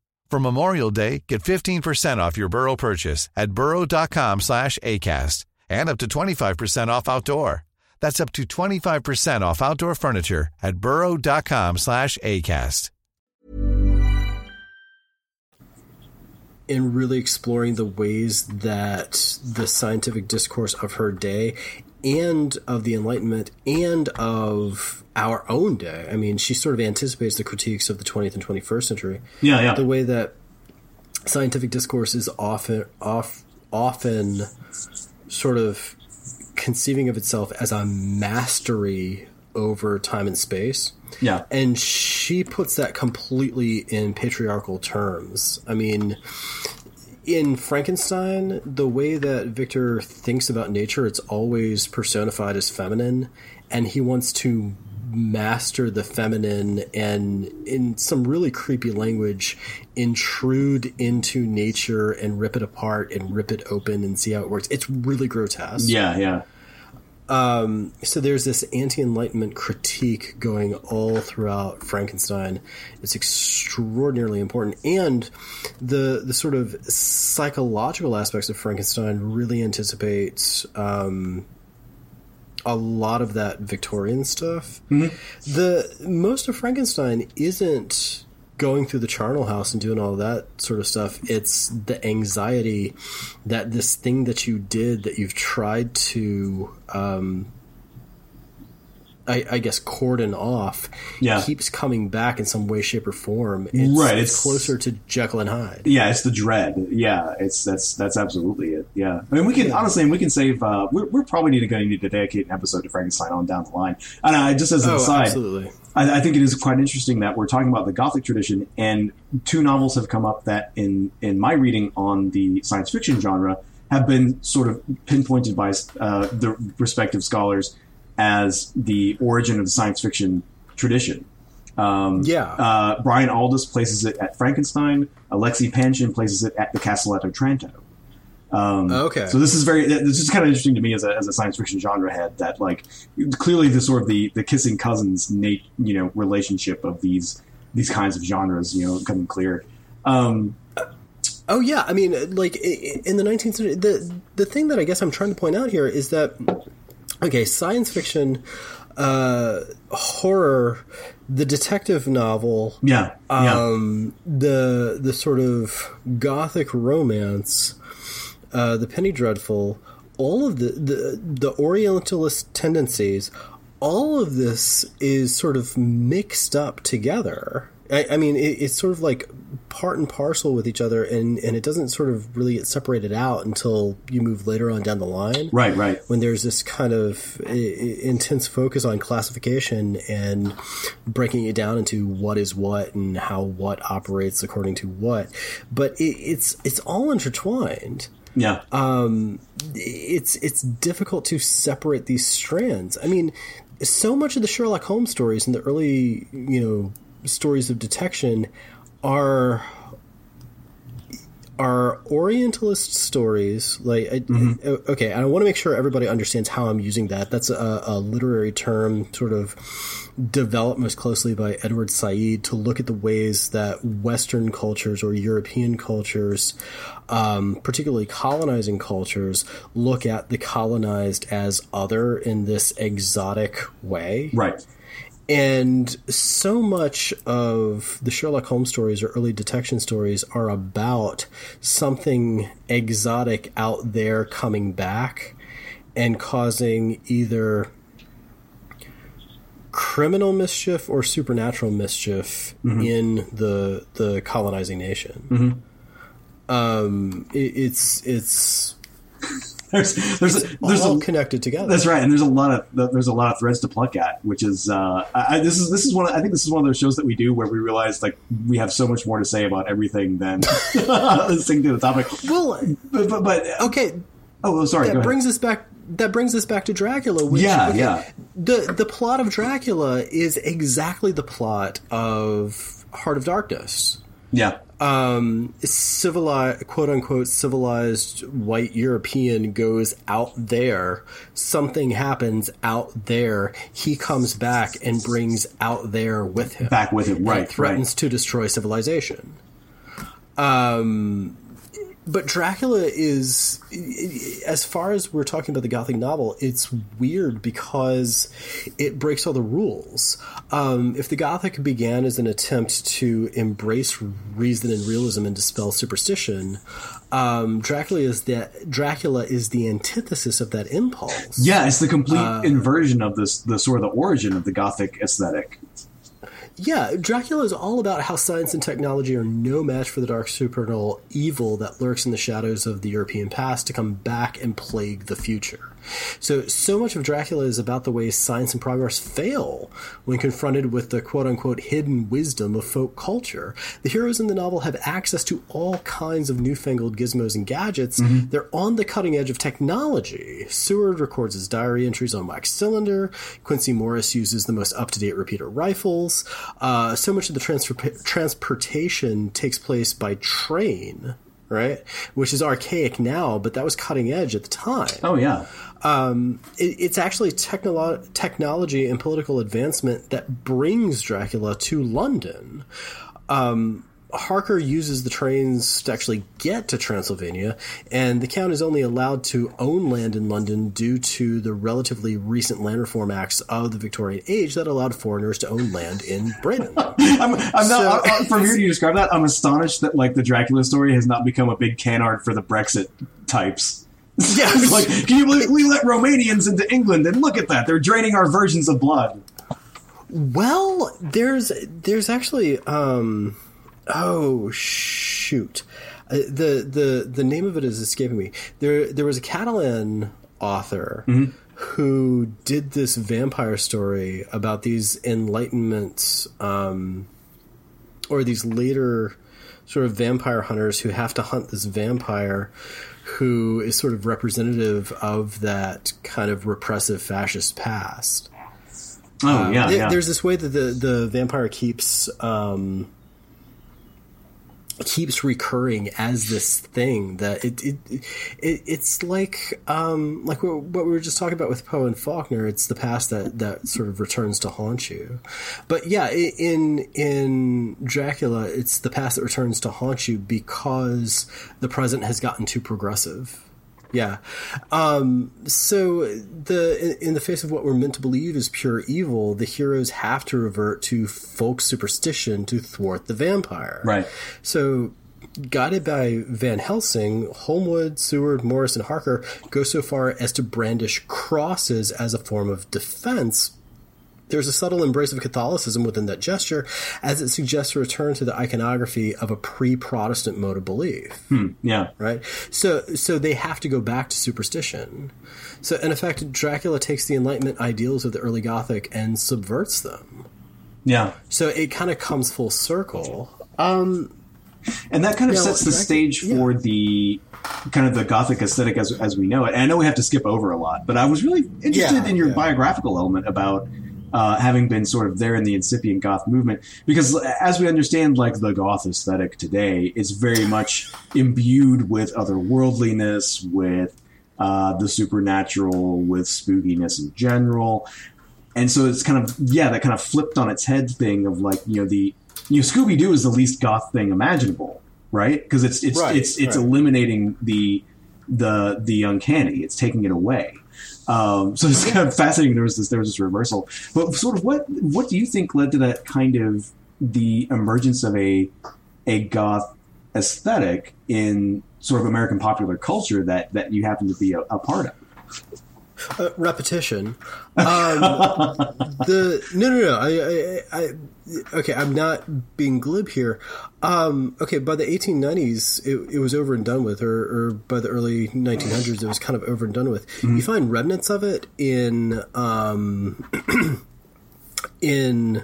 For Memorial Day, get 15% off your Burrow purchase at burrow.com slash ACAST and up to 25% off outdoor. That's up to 25% off outdoor furniture at burrow.com slash ACAST. in really exploring the ways that the scientific discourse of her day and of the Enlightenment and of our own day. I mean, she sort of anticipates the critiques of the 20th and 21st century. Yeah, yeah. The way that scientific discourse is often off, often sort of conceiving of itself as a mastery over time and space. Yeah. And she puts that completely in patriarchal terms. I mean, in Frankenstein, the way that Victor thinks about nature, it's always personified as feminine, and he wants to master the feminine and, in some really creepy language, intrude into nature and rip it apart and rip it open and see how it works. It's really grotesque. Yeah, yeah. So there's this anti-enlightenment critique going all throughout Frankenstein. It's extraordinarily important, and the the sort of psychological aspects of Frankenstein really anticipates um, a lot of that Victorian stuff. The most of Frankenstein isn't going through the charnel house and doing all that sort of stuff. It's the anxiety that this thing that you did that you've tried to um, I, I, guess cordon off yeah. keeps coming back in some way, shape, or form. It's, right, it's, it's, closer to Jekyll and Hyde. Yeah, it's the dread. Yeah, it's that's that's absolutely it. Yeah, I mean, we can yeah. honestly, we can save. Uh, we're, we're probably need to, going to need to dedicate an episode to Frankenstein on down the line. And I just as an oh, aside, absolutely. I, I think it is quite interesting that we're talking about the Gothic tradition, and two novels have come up that in in my reading on the science fiction genre have been sort of pinpointed by uh, the respective scholars as the origin of the science fiction tradition. Um, yeah. Uh, Brian Aldiss places it at Frankenstein. Alexei Panshin places it at the Castle at Otranto. Um, okay. So this is very this is kind of interesting to me as a, as a science fiction genre head that like clearly the sort of the, the kissing cousins Nate you know relationship of these these kinds of genres you know coming clear. Um, oh yeah, I mean like in the 19th century the the thing that I guess I'm trying to point out here is that okay science fiction uh, horror the detective novel yeah, yeah. Um, the the sort of gothic romance uh, the Penny Dreadful, all of the, the the Orientalist tendencies, all of this is sort of mixed up together. I, I mean, it, it's sort of like part and parcel with each other, and, and it doesn't sort of really get separated out until you move later on down the line. Right, right. When there's this kind of intense focus on classification and breaking it down into what is what and how what operates according to what, but it, it's it's all intertwined. Yeah. Um, it's it's difficult to separate these strands. I mean, so much of the Sherlock Holmes stories and the early, you know, stories of detection are are Orientalist stories. Like, mm-hmm. okay, I want to make sure everybody understands how I'm using that. That's a, a literary term, sort of developed most closely by Edward Said to look at the ways that Western cultures or European cultures, um, particularly colonizing cultures, look at the colonized as other in this exotic way. Right. And so much of the Sherlock Holmes stories or early detection stories are about something exotic out there coming back and causing either criminal mischief or supernatural mischief mm-hmm. in the the colonizing nation. Mm-hmm. Um, it, it's it's there's there's it's there's all a, connected together. That's right, and there's a lot of there's a lot of threads to pluck at, which is uh, I, this is this is one of, I think this is one of those shows that we do where we realize like we have so much more to say about everything than listening to the topic. Well, but, but, but okay. Oh, sorry. That brings us back that brings us back to Dracula. Which, yeah, okay, yeah. The the plot of Dracula is exactly the plot of Heart of Darkness. Yeah. Um, civilized, quote unquote, civilized white European goes out there. Something happens out there. He comes back and brings out there with him. Back with him, right? threatens right. to destroy civilization. Um, but Dracula is, as far as we're talking about the Gothic novel, it's weird because it breaks all the rules. Um, if the Gothic began as an attempt to embrace reason and realism and dispel superstition, um, Dracula is the Dracula is the antithesis of that impulse. Yeah, it's the complete uh, inversion of this, the sort of the origin of the Gothic aesthetic. Yeah, Dracula is all about how science and technology are no match for the dark supernal evil that lurks in the shadows of the European past to come back and plague the future. So, so much of Dracula is about the way science and progress fail when confronted with the quote unquote hidden wisdom of folk culture. The heroes in the novel have access to all kinds of newfangled gizmos and gadgets. Mm-hmm. They're on the cutting edge of technology. Seward records his diary entries on wax cylinder. Quincey Morris uses the most up to date repeater rifles. Uh, so much of the transfer- transportation takes place by train right? Which is archaic now, but that was cutting edge at the time. Oh yeah. Um, it, it's actually technolo- technology and political advancement that brings Dracula to London. Um, Harker uses the trains to actually get to Transylvania, and the Count is only allowed to own land in London due to the relatively recent land reform acts of the Victorian age that allowed foreigners to own land in Britain. I'm, I'm so, not, I, from hearing you describe that, I'm astonished that like the Dracula story has not become a big canard for the Brexit types. Yeah, like, can you believe we let Romanians into England and look at that? They're draining our virgins of blood. Well, there's there's actually um oh shoot. Uh, the the the name of it is escaping me. There there was a Catalan author Mm-hmm. who did this vampire story about these enlightenment um or these later sort of vampire hunters who have to hunt this vampire who is sort of representative of that kind of repressive fascist past. Oh yeah, There- yeah. There's this way that the, the vampire keeps um, keeps recurring as this thing that it it, it it's like um, like what what we were just talking about with Poe and Faulkner. It's the past that that sort of returns to haunt you. But yeah, in in Dracula, it's the past that returns to haunt you because the present has gotten too progressive. Yeah. Um, so the in, in the face of what we're meant to believe is pure evil, the heroes have to revert to folk superstition to thwart the vampire. Right. So guided by Van Helsing, Holmwood, Seward, Morris, and Harker go so far as to brandish crosses as a form of defense. There's a subtle embrace of Catholicism within that gesture, as it suggests a return to the iconography of a pre-Protestant mode of belief hmm, yeah. right? So so they have to go back to superstition. So in effect, Dracula takes the Enlightenment ideals of the early Gothic and subverts them. Yeah. So it kind of comes full circle. Um, and that kind of Yeah, sets the well, stage yeah. for the kind of the gothic aesthetic as as we know it. And I know we have to skip over a lot, but I was really interested Yeah, in your yeah. biographical element about uh, having been sort of there in the incipient goth movement, because as we understand, like the goth aesthetic today is very much imbued with otherworldliness, with uh, the supernatural, with spookiness in general and so it's kind of yeah that kind of flipped on its head thing of like you know the you know Scooby Doo is the least goth thing imaginable, right? Because it's it's Right, it's it's right. eliminating the the the uncanny. It's taking it away. Um, so it's kind of fascinating. There was this there was this reversal, but sort of what what do you think led to that kind of the emergence of a a goth aesthetic in sort of American popular culture that that you happen to be a, a part of? Uh, repetition. Um, the no no no. I, I, I okay. I'm not being glib here. Um, okay, by the 1890s, it, it was over and done with, or, or by the early 1900s, it was kind of over and done with. You find remnants of it in um, in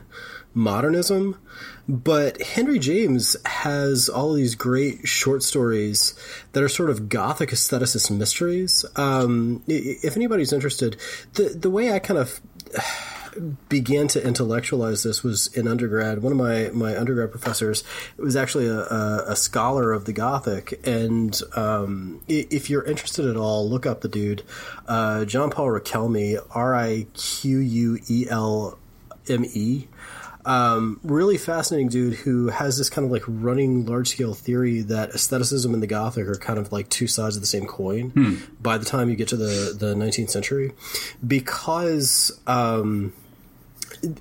modernism, but Henry James has all these great short stories that are sort of gothic aestheticist mysteries. Um, if anybody's interested, the the way I kind of began to intellectualize this was in undergrad. One of my, my undergrad professors was actually a, a, a scholar of the Gothic, and um, if you're interested at all, look up the dude, uh, John Paul Riquelme, R I Q U E L M E. Um, really fascinating dude who has this kind of like running large scale theory that aestheticism and the Gothic are kind of like two sides of the same coin by the time you get to the, the 19th century. Because um,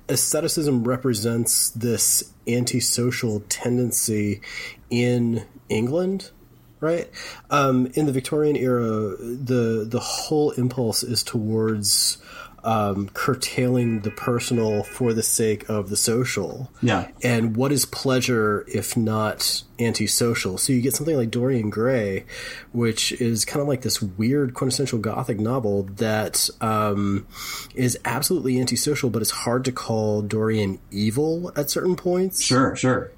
aestheticism represents this antisocial tendency in England. Right, um, in the Victorian era, the the whole impulse is towards um, curtailing the personal for the sake of the social. Yeah. And what is pleasure if not antisocial? So you get something like Dorian Gray, which is kind of like this weird quintessential gothic novel that um, is absolutely antisocial, but it's hard to call Dorian evil at certain points. Sure, sure.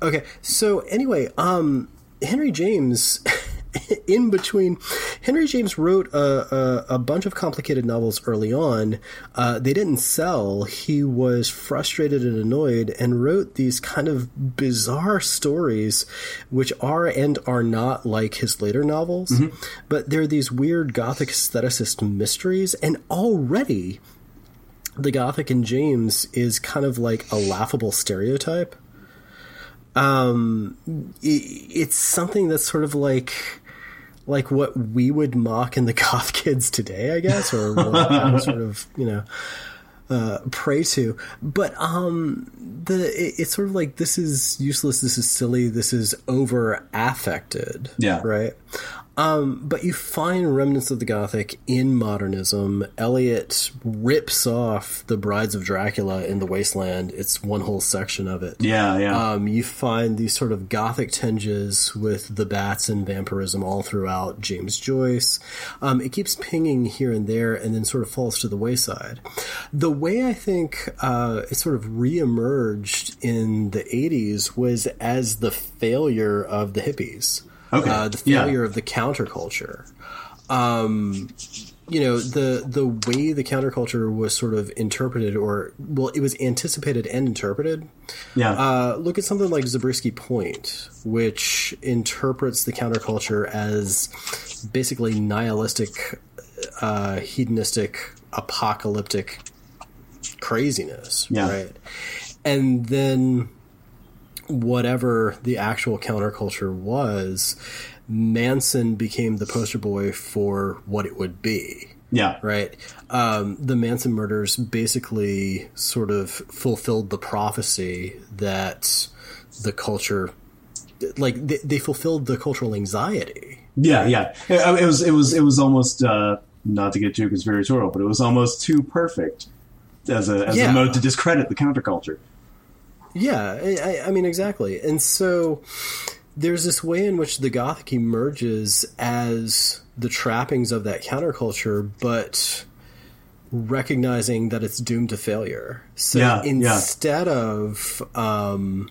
Okay, so anyway, um, Henry James, in between, Henry James wrote a, a, a bunch of complicated novels early on. Uh, they didn't sell. He was frustrated and annoyed and wrote these kind of bizarre stories, which are and are not like his later novels, but they're these weird gothic aestheticist mysteries, and already the gothic in James is kind of like a laughable stereotype um i it's something that's sort of like like what we would mock in the goth kids today i guess or what sort of you know uh pray to but um the it, it's sort of like this is useless this is silly this is over affected Yeah. right Um, but you find remnants of the Gothic in modernism. Eliot rips off the Brides of Dracula in the Wasteland. It's one whole section of it. Yeah, yeah. Um, you find these sort of Gothic tinges with the bats and vampirism all throughout James Joyce. Um, it keeps pinging here and there and then sort of falls to the wayside. The way I think uh, it sort of reemerged in the 80s was as the failure of the hippies Okay. uh, the Yeah. failure of the counterculture. Um, you know the the way the counterculture was sort of interpreted, or well, it was anticipated and interpreted. yeah. Uh, look at something like Zabriskie Point, which interprets the counterculture as basically nihilistic, uh, hedonistic, apocalyptic craziness, Yeah. right? And then whatever the actual counterculture was, Manson became the poster boy for what it would be yeah. right? Um, the Manson murders basically sort of fulfilled the prophecy that the culture, like they, they fulfilled the cultural anxiety. Yeah, yeah. It, it was, it was, it was almost uh, not to get too conspiratorial, but it was almost too perfect as a as Yeah. a mode to discredit the counterculture. Yeah, I, I- mean exactly, and so there's this way in which the Gothic emerges as the trappings of that counterculture, but recognizing that it's doomed to failure. So Yeah, yeah. instead of um,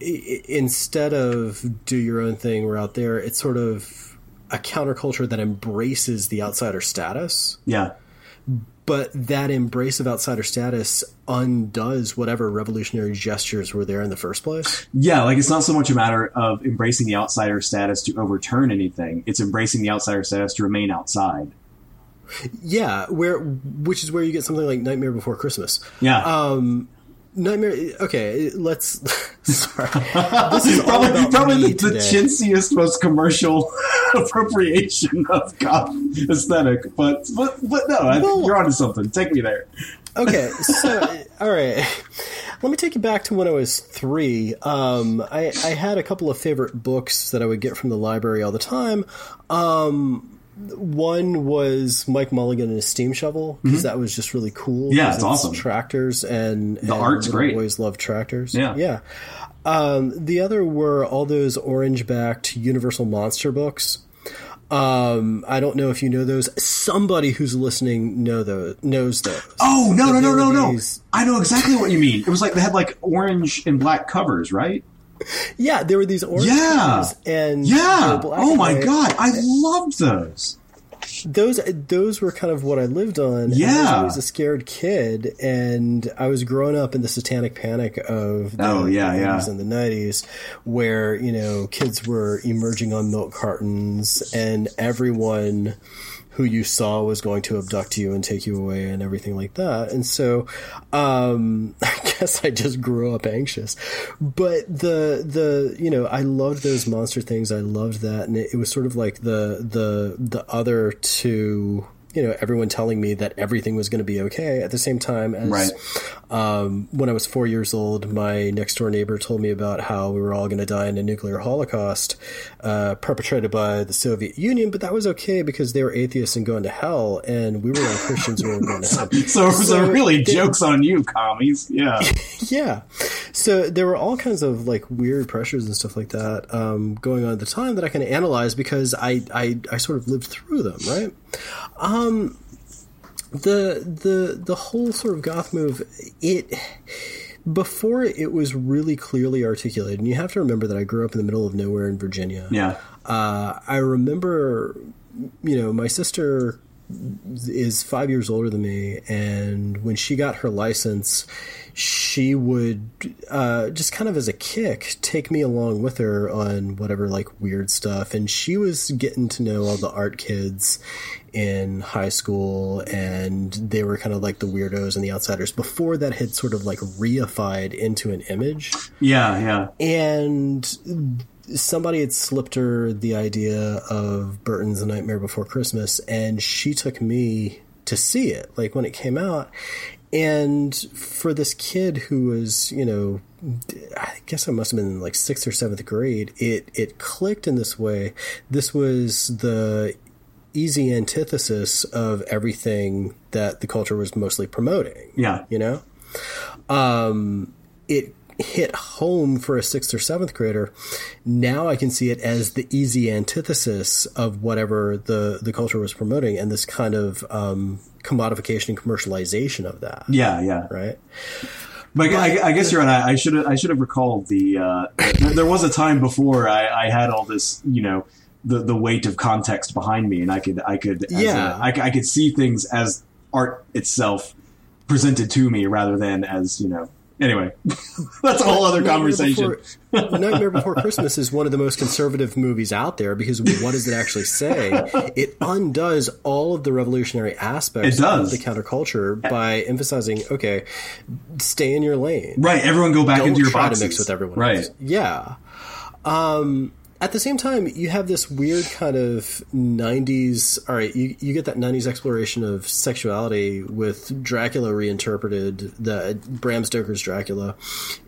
instead of do your own thing, we're out there. It's sort of a counterculture that embraces the outsider status Yeah, but that embrace of outsider status undoes whatever revolutionary gestures were there in the first place. yeah. Like it's not so much a matter of embracing the outsider status to overturn anything; it's embracing the outsider status to remain outside. Yeah, where which is where you get something like Nightmare Before Christmas. Yeah, Um, Nightmare. Okay, let's. Sorry, this is probably probably me the, the chintziest, most commercial appropriation of goth aesthetic. But but but no, I Well- you're onto something. Take me there. okay, so all right. Let me take you back to when I was three. Um, I, I had a couple of favorite books that I would get from the library all the time. Um, one was Mike Mulligan and his steam shovel because that was just really cool. Mm-hmm. Yeah, 'cause it's awesome. Tractors and the art's great. Boys love tractors. Yeah. yeah. Um, the other were all those orange-backed Universal Monster books. Um, I don't know if you know those. Somebody who's listening know those knows those. Oh no no no no no! these- I know exactly what you mean. It was like they had like orange and black covers, right? Yeah, there were these orange Yeah. and Yeah. black Oh my god, I loved those. Those those were kind of what I lived on. Yeah, I was a scared kid, and I was growing up in the satanic panic of the, Oh, yeah, yeah. 80s and the nineties, where you know kids were emerging on milk cartons, and everyone who you saw was going to abduct you and take you away and everything like that. And so, um, I guess I just grew up anxious. But the the you know I loved those monster things. I loved that, and it, it was sort of like the the the other to you know everyone telling me that everything was going to be okay at the same time as Right. um, when I was four years old, my next door neighbor told me about how we were all going to die in a nuclear holocaust uh, perpetrated by the Soviet Union, but that was okay because they were atheists and going to hell, and we were all Christians who were going to hell. So, so, really, they- jokes on you, commies. Yeah, yeah. So there were all kinds of like weird pressures and stuff like that um, going on at the time that I can analyze because I, I I sort of lived through them, right? Um, the the the whole sort of goth move it before it was really clearly articulated, and you have to remember that I grew up in the middle of nowhere in Virginia. yeah, Uh, I remember, you know, my sister is five years older than me, and when she got her license, she would uh, just kind of as a kick take me along with her on whatever like weird stuff. And she was getting to know all the art kids in high school, and they were kind of like the weirdos and the outsiders before that had sort of like reified into an image yeah, yeah. and somebody had slipped her the idea of Burton's The Nightmare Before Christmas, and she took me to see it, like when it came out. And for this kid who was, you know, I guess I must have been in like sixth or seventh grade, it it clicked in this way. This was the easy antithesis of everything that the culture was mostly promoting. Yeah. You know? Um, it hit home for a sixth or seventh grader. Now I can see it as the easy antithesis of whatever the, the culture was promoting and this kind of um, commodification and commercialization of that. Yeah, yeah. Right? But I, I, guess you're right. I should have. I should have recalled the. Uh, there was a time before I, I, had all this, you know, the the weight of context behind me, and I could I could yeah a, I, I could see things as art itself presented to me rather than as you know Anyway, that's a whole other conversation. Nightmare Before, Nightmare Before Christmas is one of the most conservative movies out there because what does it actually say? It undoes all of the revolutionary aspects of the counterculture by emphasizing, okay, stay in your lane. Right. Everyone go back Don't into your try boxes. to mix with everyone right. else. Yeah. Um, at the same time, you have this weird kind of 90s. All right, you, you get that 90s exploration of sexuality with Dracula reinterpreted, the Bram Stoker's Dracula.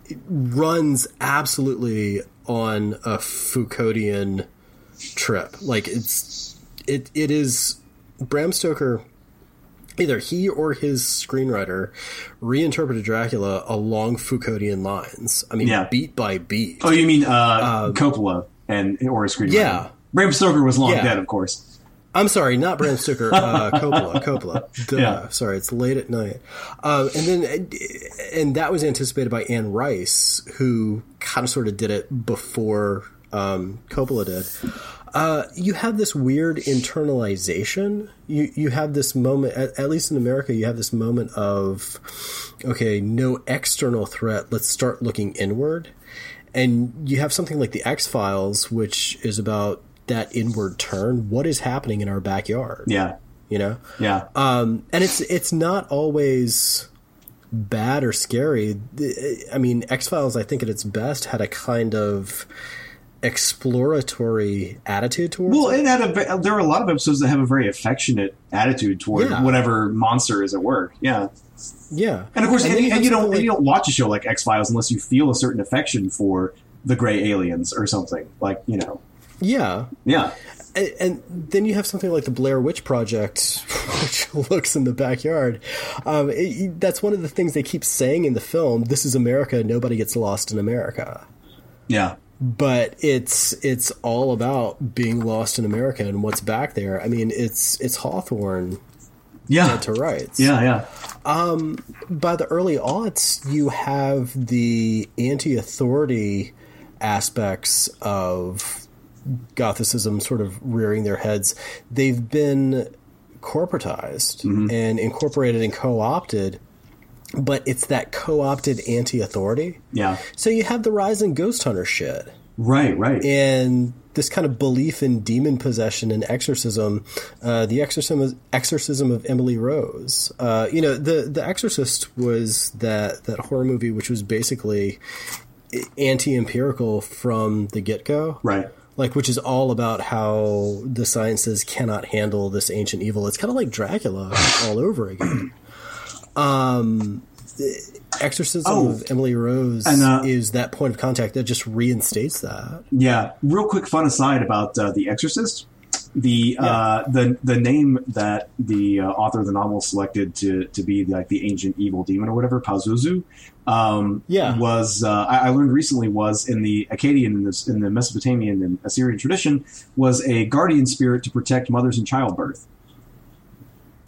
It runs absolutely on a Foucauldian trip. Like, it's, it, it is Bram Stoker either he or his screenwriter reinterpreted Dracula along Foucauldian lines. I mean, Yeah. beat by beat. Oh, you mean uh, Coppola and or a screenwriter? Yeah. Bram Stoker was long Yeah. dead, of course. I'm sorry, not Bram Stoker. Uh, Coppola. Coppola. Duh. Yeah. Sorry, it's late at night. Um, and then, and that was anticipated by Anne Rice, who kind of sort of did it before um, Coppola did. Uh, you have this weird internalization. You you have this moment, at, at least in America, you have this moment of, okay, no external threat. Let's start looking inward. And you have something like the X Files, which is about that inward turn. What is happening in our backyard? Yeah. You know? Yeah. Um, and it's it's not always bad or scary. I mean, X Files, I think at its best, had a kind of exploratory attitude towards well, it. had a. There are a lot of episodes that have a very affectionate attitude toward Yeah. whatever monster is at work. Yeah. Yeah, And of course, and, and, have you don't and you don't watch a show like X Files unless you feel a certain affection for the gray aliens or something like you know. yeah. Yeah. And, and then you have something like the Blair Witch Project, which looks in the backyard. Um, it, that's one of the things they keep saying in the film. This is America. Nobody gets lost in America. Yeah. but it's it's all about being lost in America and what's back there. I mean, it's it's Hawthorne Yeah. dead to rights. Yeah. Yeah. Um, by the early aughts, you have the anti-authority aspects of Gothicism sort of rearing their heads. They've been corporatized mm-hmm. and incorporated and co-opted, but it's that co-opted anti-authority. Yeah. So you have the rise in ghost hunter shit. Right. Right. and this kind of belief in demon possession and exorcism, uh, the exorcism exorcism of Emily Rose. Uh, you know, the the Exorcist was that that horror movie which was basically anti empirical from the get go. Right. Like, which is all about how the sciences cannot handle this ancient evil. It's kind of like Dracula all over again. Um, Exorcism Oh. of Emily Rose And, uh, is that point of contact that just reinstates that. Yeah. Real quick fun aside about uh, The Exorcist. The uh, the the name that the uh, author of the novel selected to to be like the ancient evil demon or whatever Pazuzu, um, Yeah. was uh, I, I learned recently was in the Akkadian in the, in the Mesopotamian and Assyrian tradition was a guardian spirit to protect mothers in childbirth.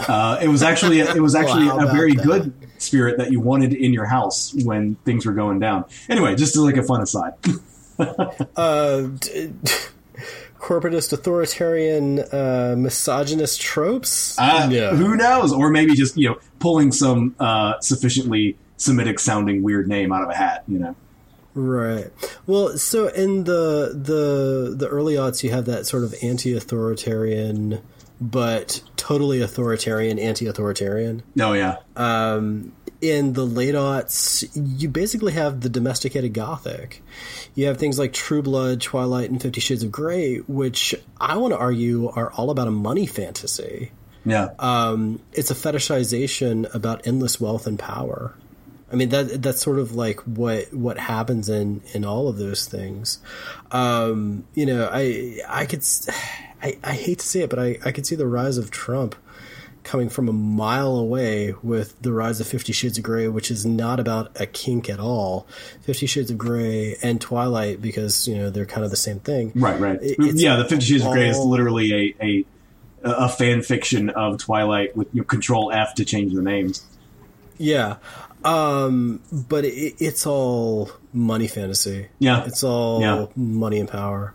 Uh, it was actually it was actually Well, a very that? good spirit that you wanted in your house when things were going down. Anyway, just as like a fun aside. uh, d- corporatist, authoritarian, uh, misogynist tropes. Uh. Who knows? Or maybe just you know pulling some uh, sufficiently Semitic sounding weird name out of a hat. You know. Right. Well, so in the the the early aughts, you have that sort of anti-authoritarian, but totally authoritarian, anti-authoritarian. Oh yeah. Um, in the late aughts, you basically have the domesticated gothic. You have things like True Blood, Twilight, and Fifty Shades of Grey, which I want to argue are all about a money fantasy. Yeah. Um, it's a fetishization about endless wealth and power. I mean that that's sort of like what what happens in in all of those things. Um, you know, I I could I, I hate to say it, but I I could see the rise of Trump coming from a mile away with the rise of Fifty Shades of Grey, which is not about a kink at all. Fifty Shades of Grey and Twilight, because you know they're kind of the same thing. Right, right. It's yeah, the Fifty Shades of Grey is literally a, a a fan fiction of Twilight with you know, Control F to change the names. Yeah. Um, but it, it's all money fantasy. Yeah. It's all Yeah. money and power.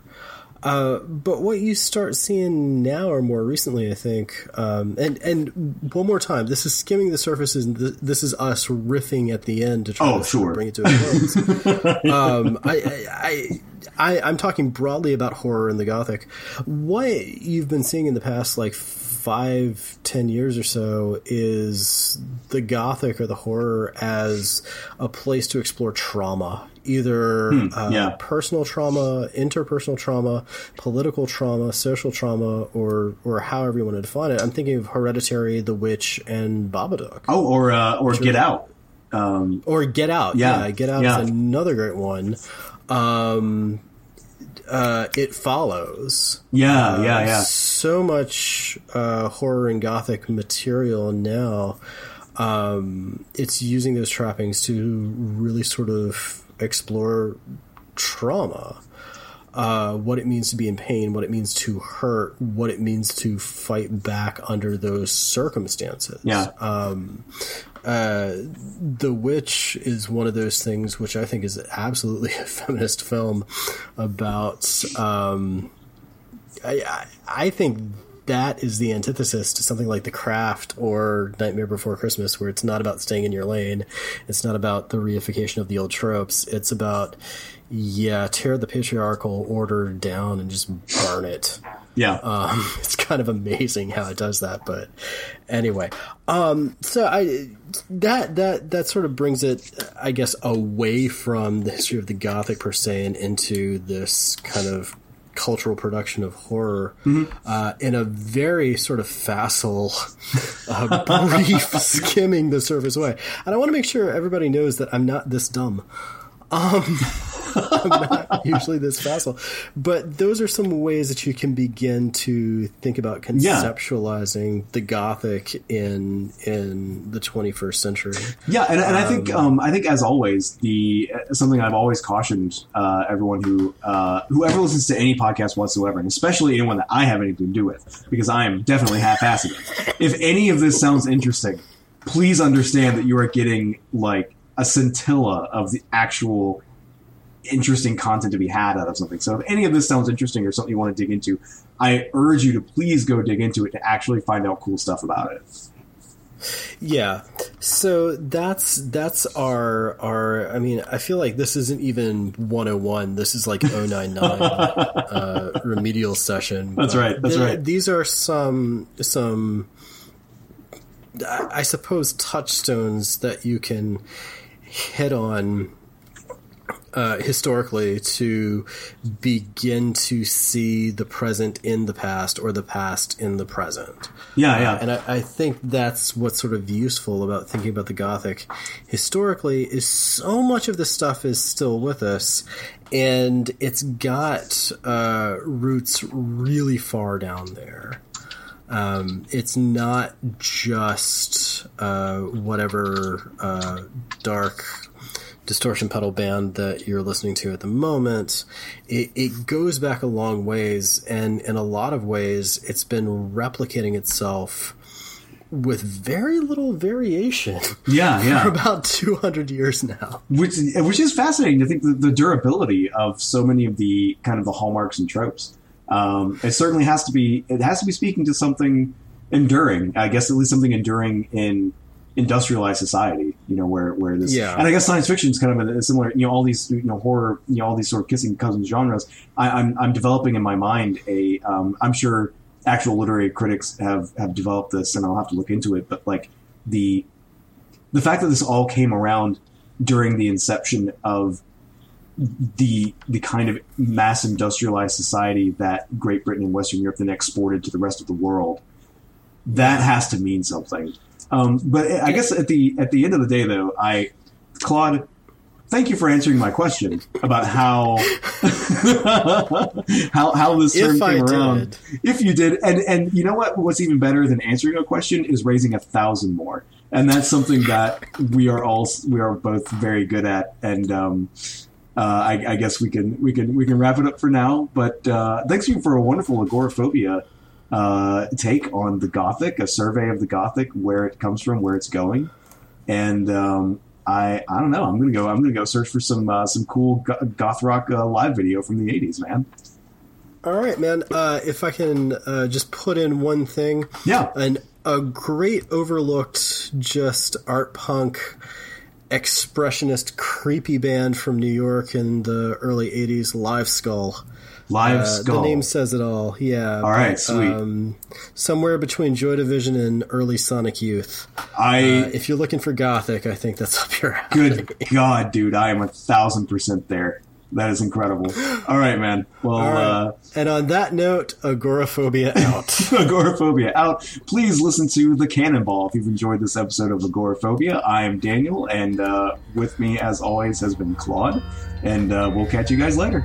Uh, but what you start seeing now, or more recently, I think, um, and and one more time, this is skimming the surface, and th- this is us riffing at the end to try Oh, to sure. bring it to a close. um, I, I, I, I, I'm talking broadly about horror and the gothic. What you've been seeing in the past, like five, ten years or so, is the gothic or the horror as a place to explore trauma, either uh, Hmm, yeah. personal trauma, interpersonal trauma, political trauma, social trauma, or or however you want to define it. I'm thinking of Hereditary, The Witch, and Babadook. Oh, or uh, or Get Out. Um, Or Get Out. Yeah, Yeah, Get Out yeah. is another great one. Um, uh, it follows. yeah, yeah, yeah. So much uh, horror and gothic material now. Um, it's using those trappings to really sort of explore trauma. Uh, what it means to be in pain, what it means to hurt, what it means to fight back under those circumstances. Yeah. Um, uh, the Witch is one of those things which I think is absolutely a feminist film about. Um, I, I I think that is the antithesis to something like The Craft or Nightmare Before Christmas, where it's not about staying in your lane. It's not about the reification of the old tropes. It's about, yeah, tear the patriarchal order down and just burn it. Yeah. Um, it's kind of amazing how it does that, but anyway. Um, so I that that that sort of brings it, I guess, away from the history of the Gothic per se and into this kind of cultural production of horror uh, in a very sort of facile, uh, brief skimming the surface way. And I want to make sure everybody knows that I'm not this dumb. Um, not usually this facile, but those are some ways that you can begin to think about conceptualizing the Gothic in in the 21st century. Yeah, and, and I think um, I think as always, the something I've always cautioned uh, everyone who uh, whoever listens to any podcast whatsoever, and especially anyone that I have anything to do with, because I am definitely half-assed. If any of this sounds interesting, please understand that you are getting like a scintilla of the actual interesting content to be had out of something. So if any of this sounds interesting or something you want to dig into, I urge you to please go dig into it to actually find out cool stuff about it. Yeah. So that's that's our our I mean, I feel like this isn't even 101. This is like 099 uh remedial session. That's right, that's th- right. These are some some I I suppose touchstones that you can hit on uh, historically to begin to see the present in the past or the past in the present. Yeah, yeah. Uh, and I, I think that's what's sort of useful about thinking about the Gothic historically is so much of this stuff is still with us, and it's got uh, roots really far down there. Um, it's not just uh, whatever uh, dark distortion pedal band that you're listening to at the moment. It, it goes back a long ways, and in a lot of ways, it's been replicating itself with very little variation Yeah, yeah. for about 200 years now. which which is fascinating to think the, the durability of so many of the kind of the hallmarks and tropes. Um, it certainly has to be it has to be speaking to something enduring. I guess at least something enduring in industrialized society. You know where where this Yeah. and I guess science fiction is kind of a, a similar. You know all these you know horror you know all these sort of kissing cousins genres. I, I'm I'm developing in my mind a um, I'm sure actual literary critics have have developed this and I'll have to look into it. But like the the fact that this all came around during the inception of the the kind of mass industrialized society that Great Britain and Western Europe then exported to the rest of the world that has to mean something. Um, but I guess at the at the end of the day, though, I Claude, thank you for answering my question about how how how this term If came around. If you did, and and you know what? What's even better than answering a question is raising a thousand more, and that's something that we are all we are both very good at. And um, uh, I, I guess we can we can we can wrap it up for now. But uh, thanks you for a wonderful agoraphobia uh, take on the Gothic, a survey of the Gothic, where it comes from, where it's going, and um, I I don't know. I'm gonna go. I'm gonna go search for some uh, some cool goth rock uh, live video from the '80s, man. All right, man. Uh, if I can uh, just put in one thing, Yeah. an a great overlooked just art punk expressionist creepy band from New York in the early 80s live skull Live Uh, Skull. the name says it all yeah All right, but, sweet. um, somewhere between joy division and early sonic youth I uh, if you're looking for gothic i think that's up your alley good God, dude, I am a thousand percent there. That is incredible. All right, man. Well, right. uh, and on that note agoraphobia out Agoraphobia out. Please listen to the Cannonball if you've enjoyed this episode of Agoraphobia. I am Daniel, and uh, with me, as always, has been Claude. And uh, we'll catch you guys later.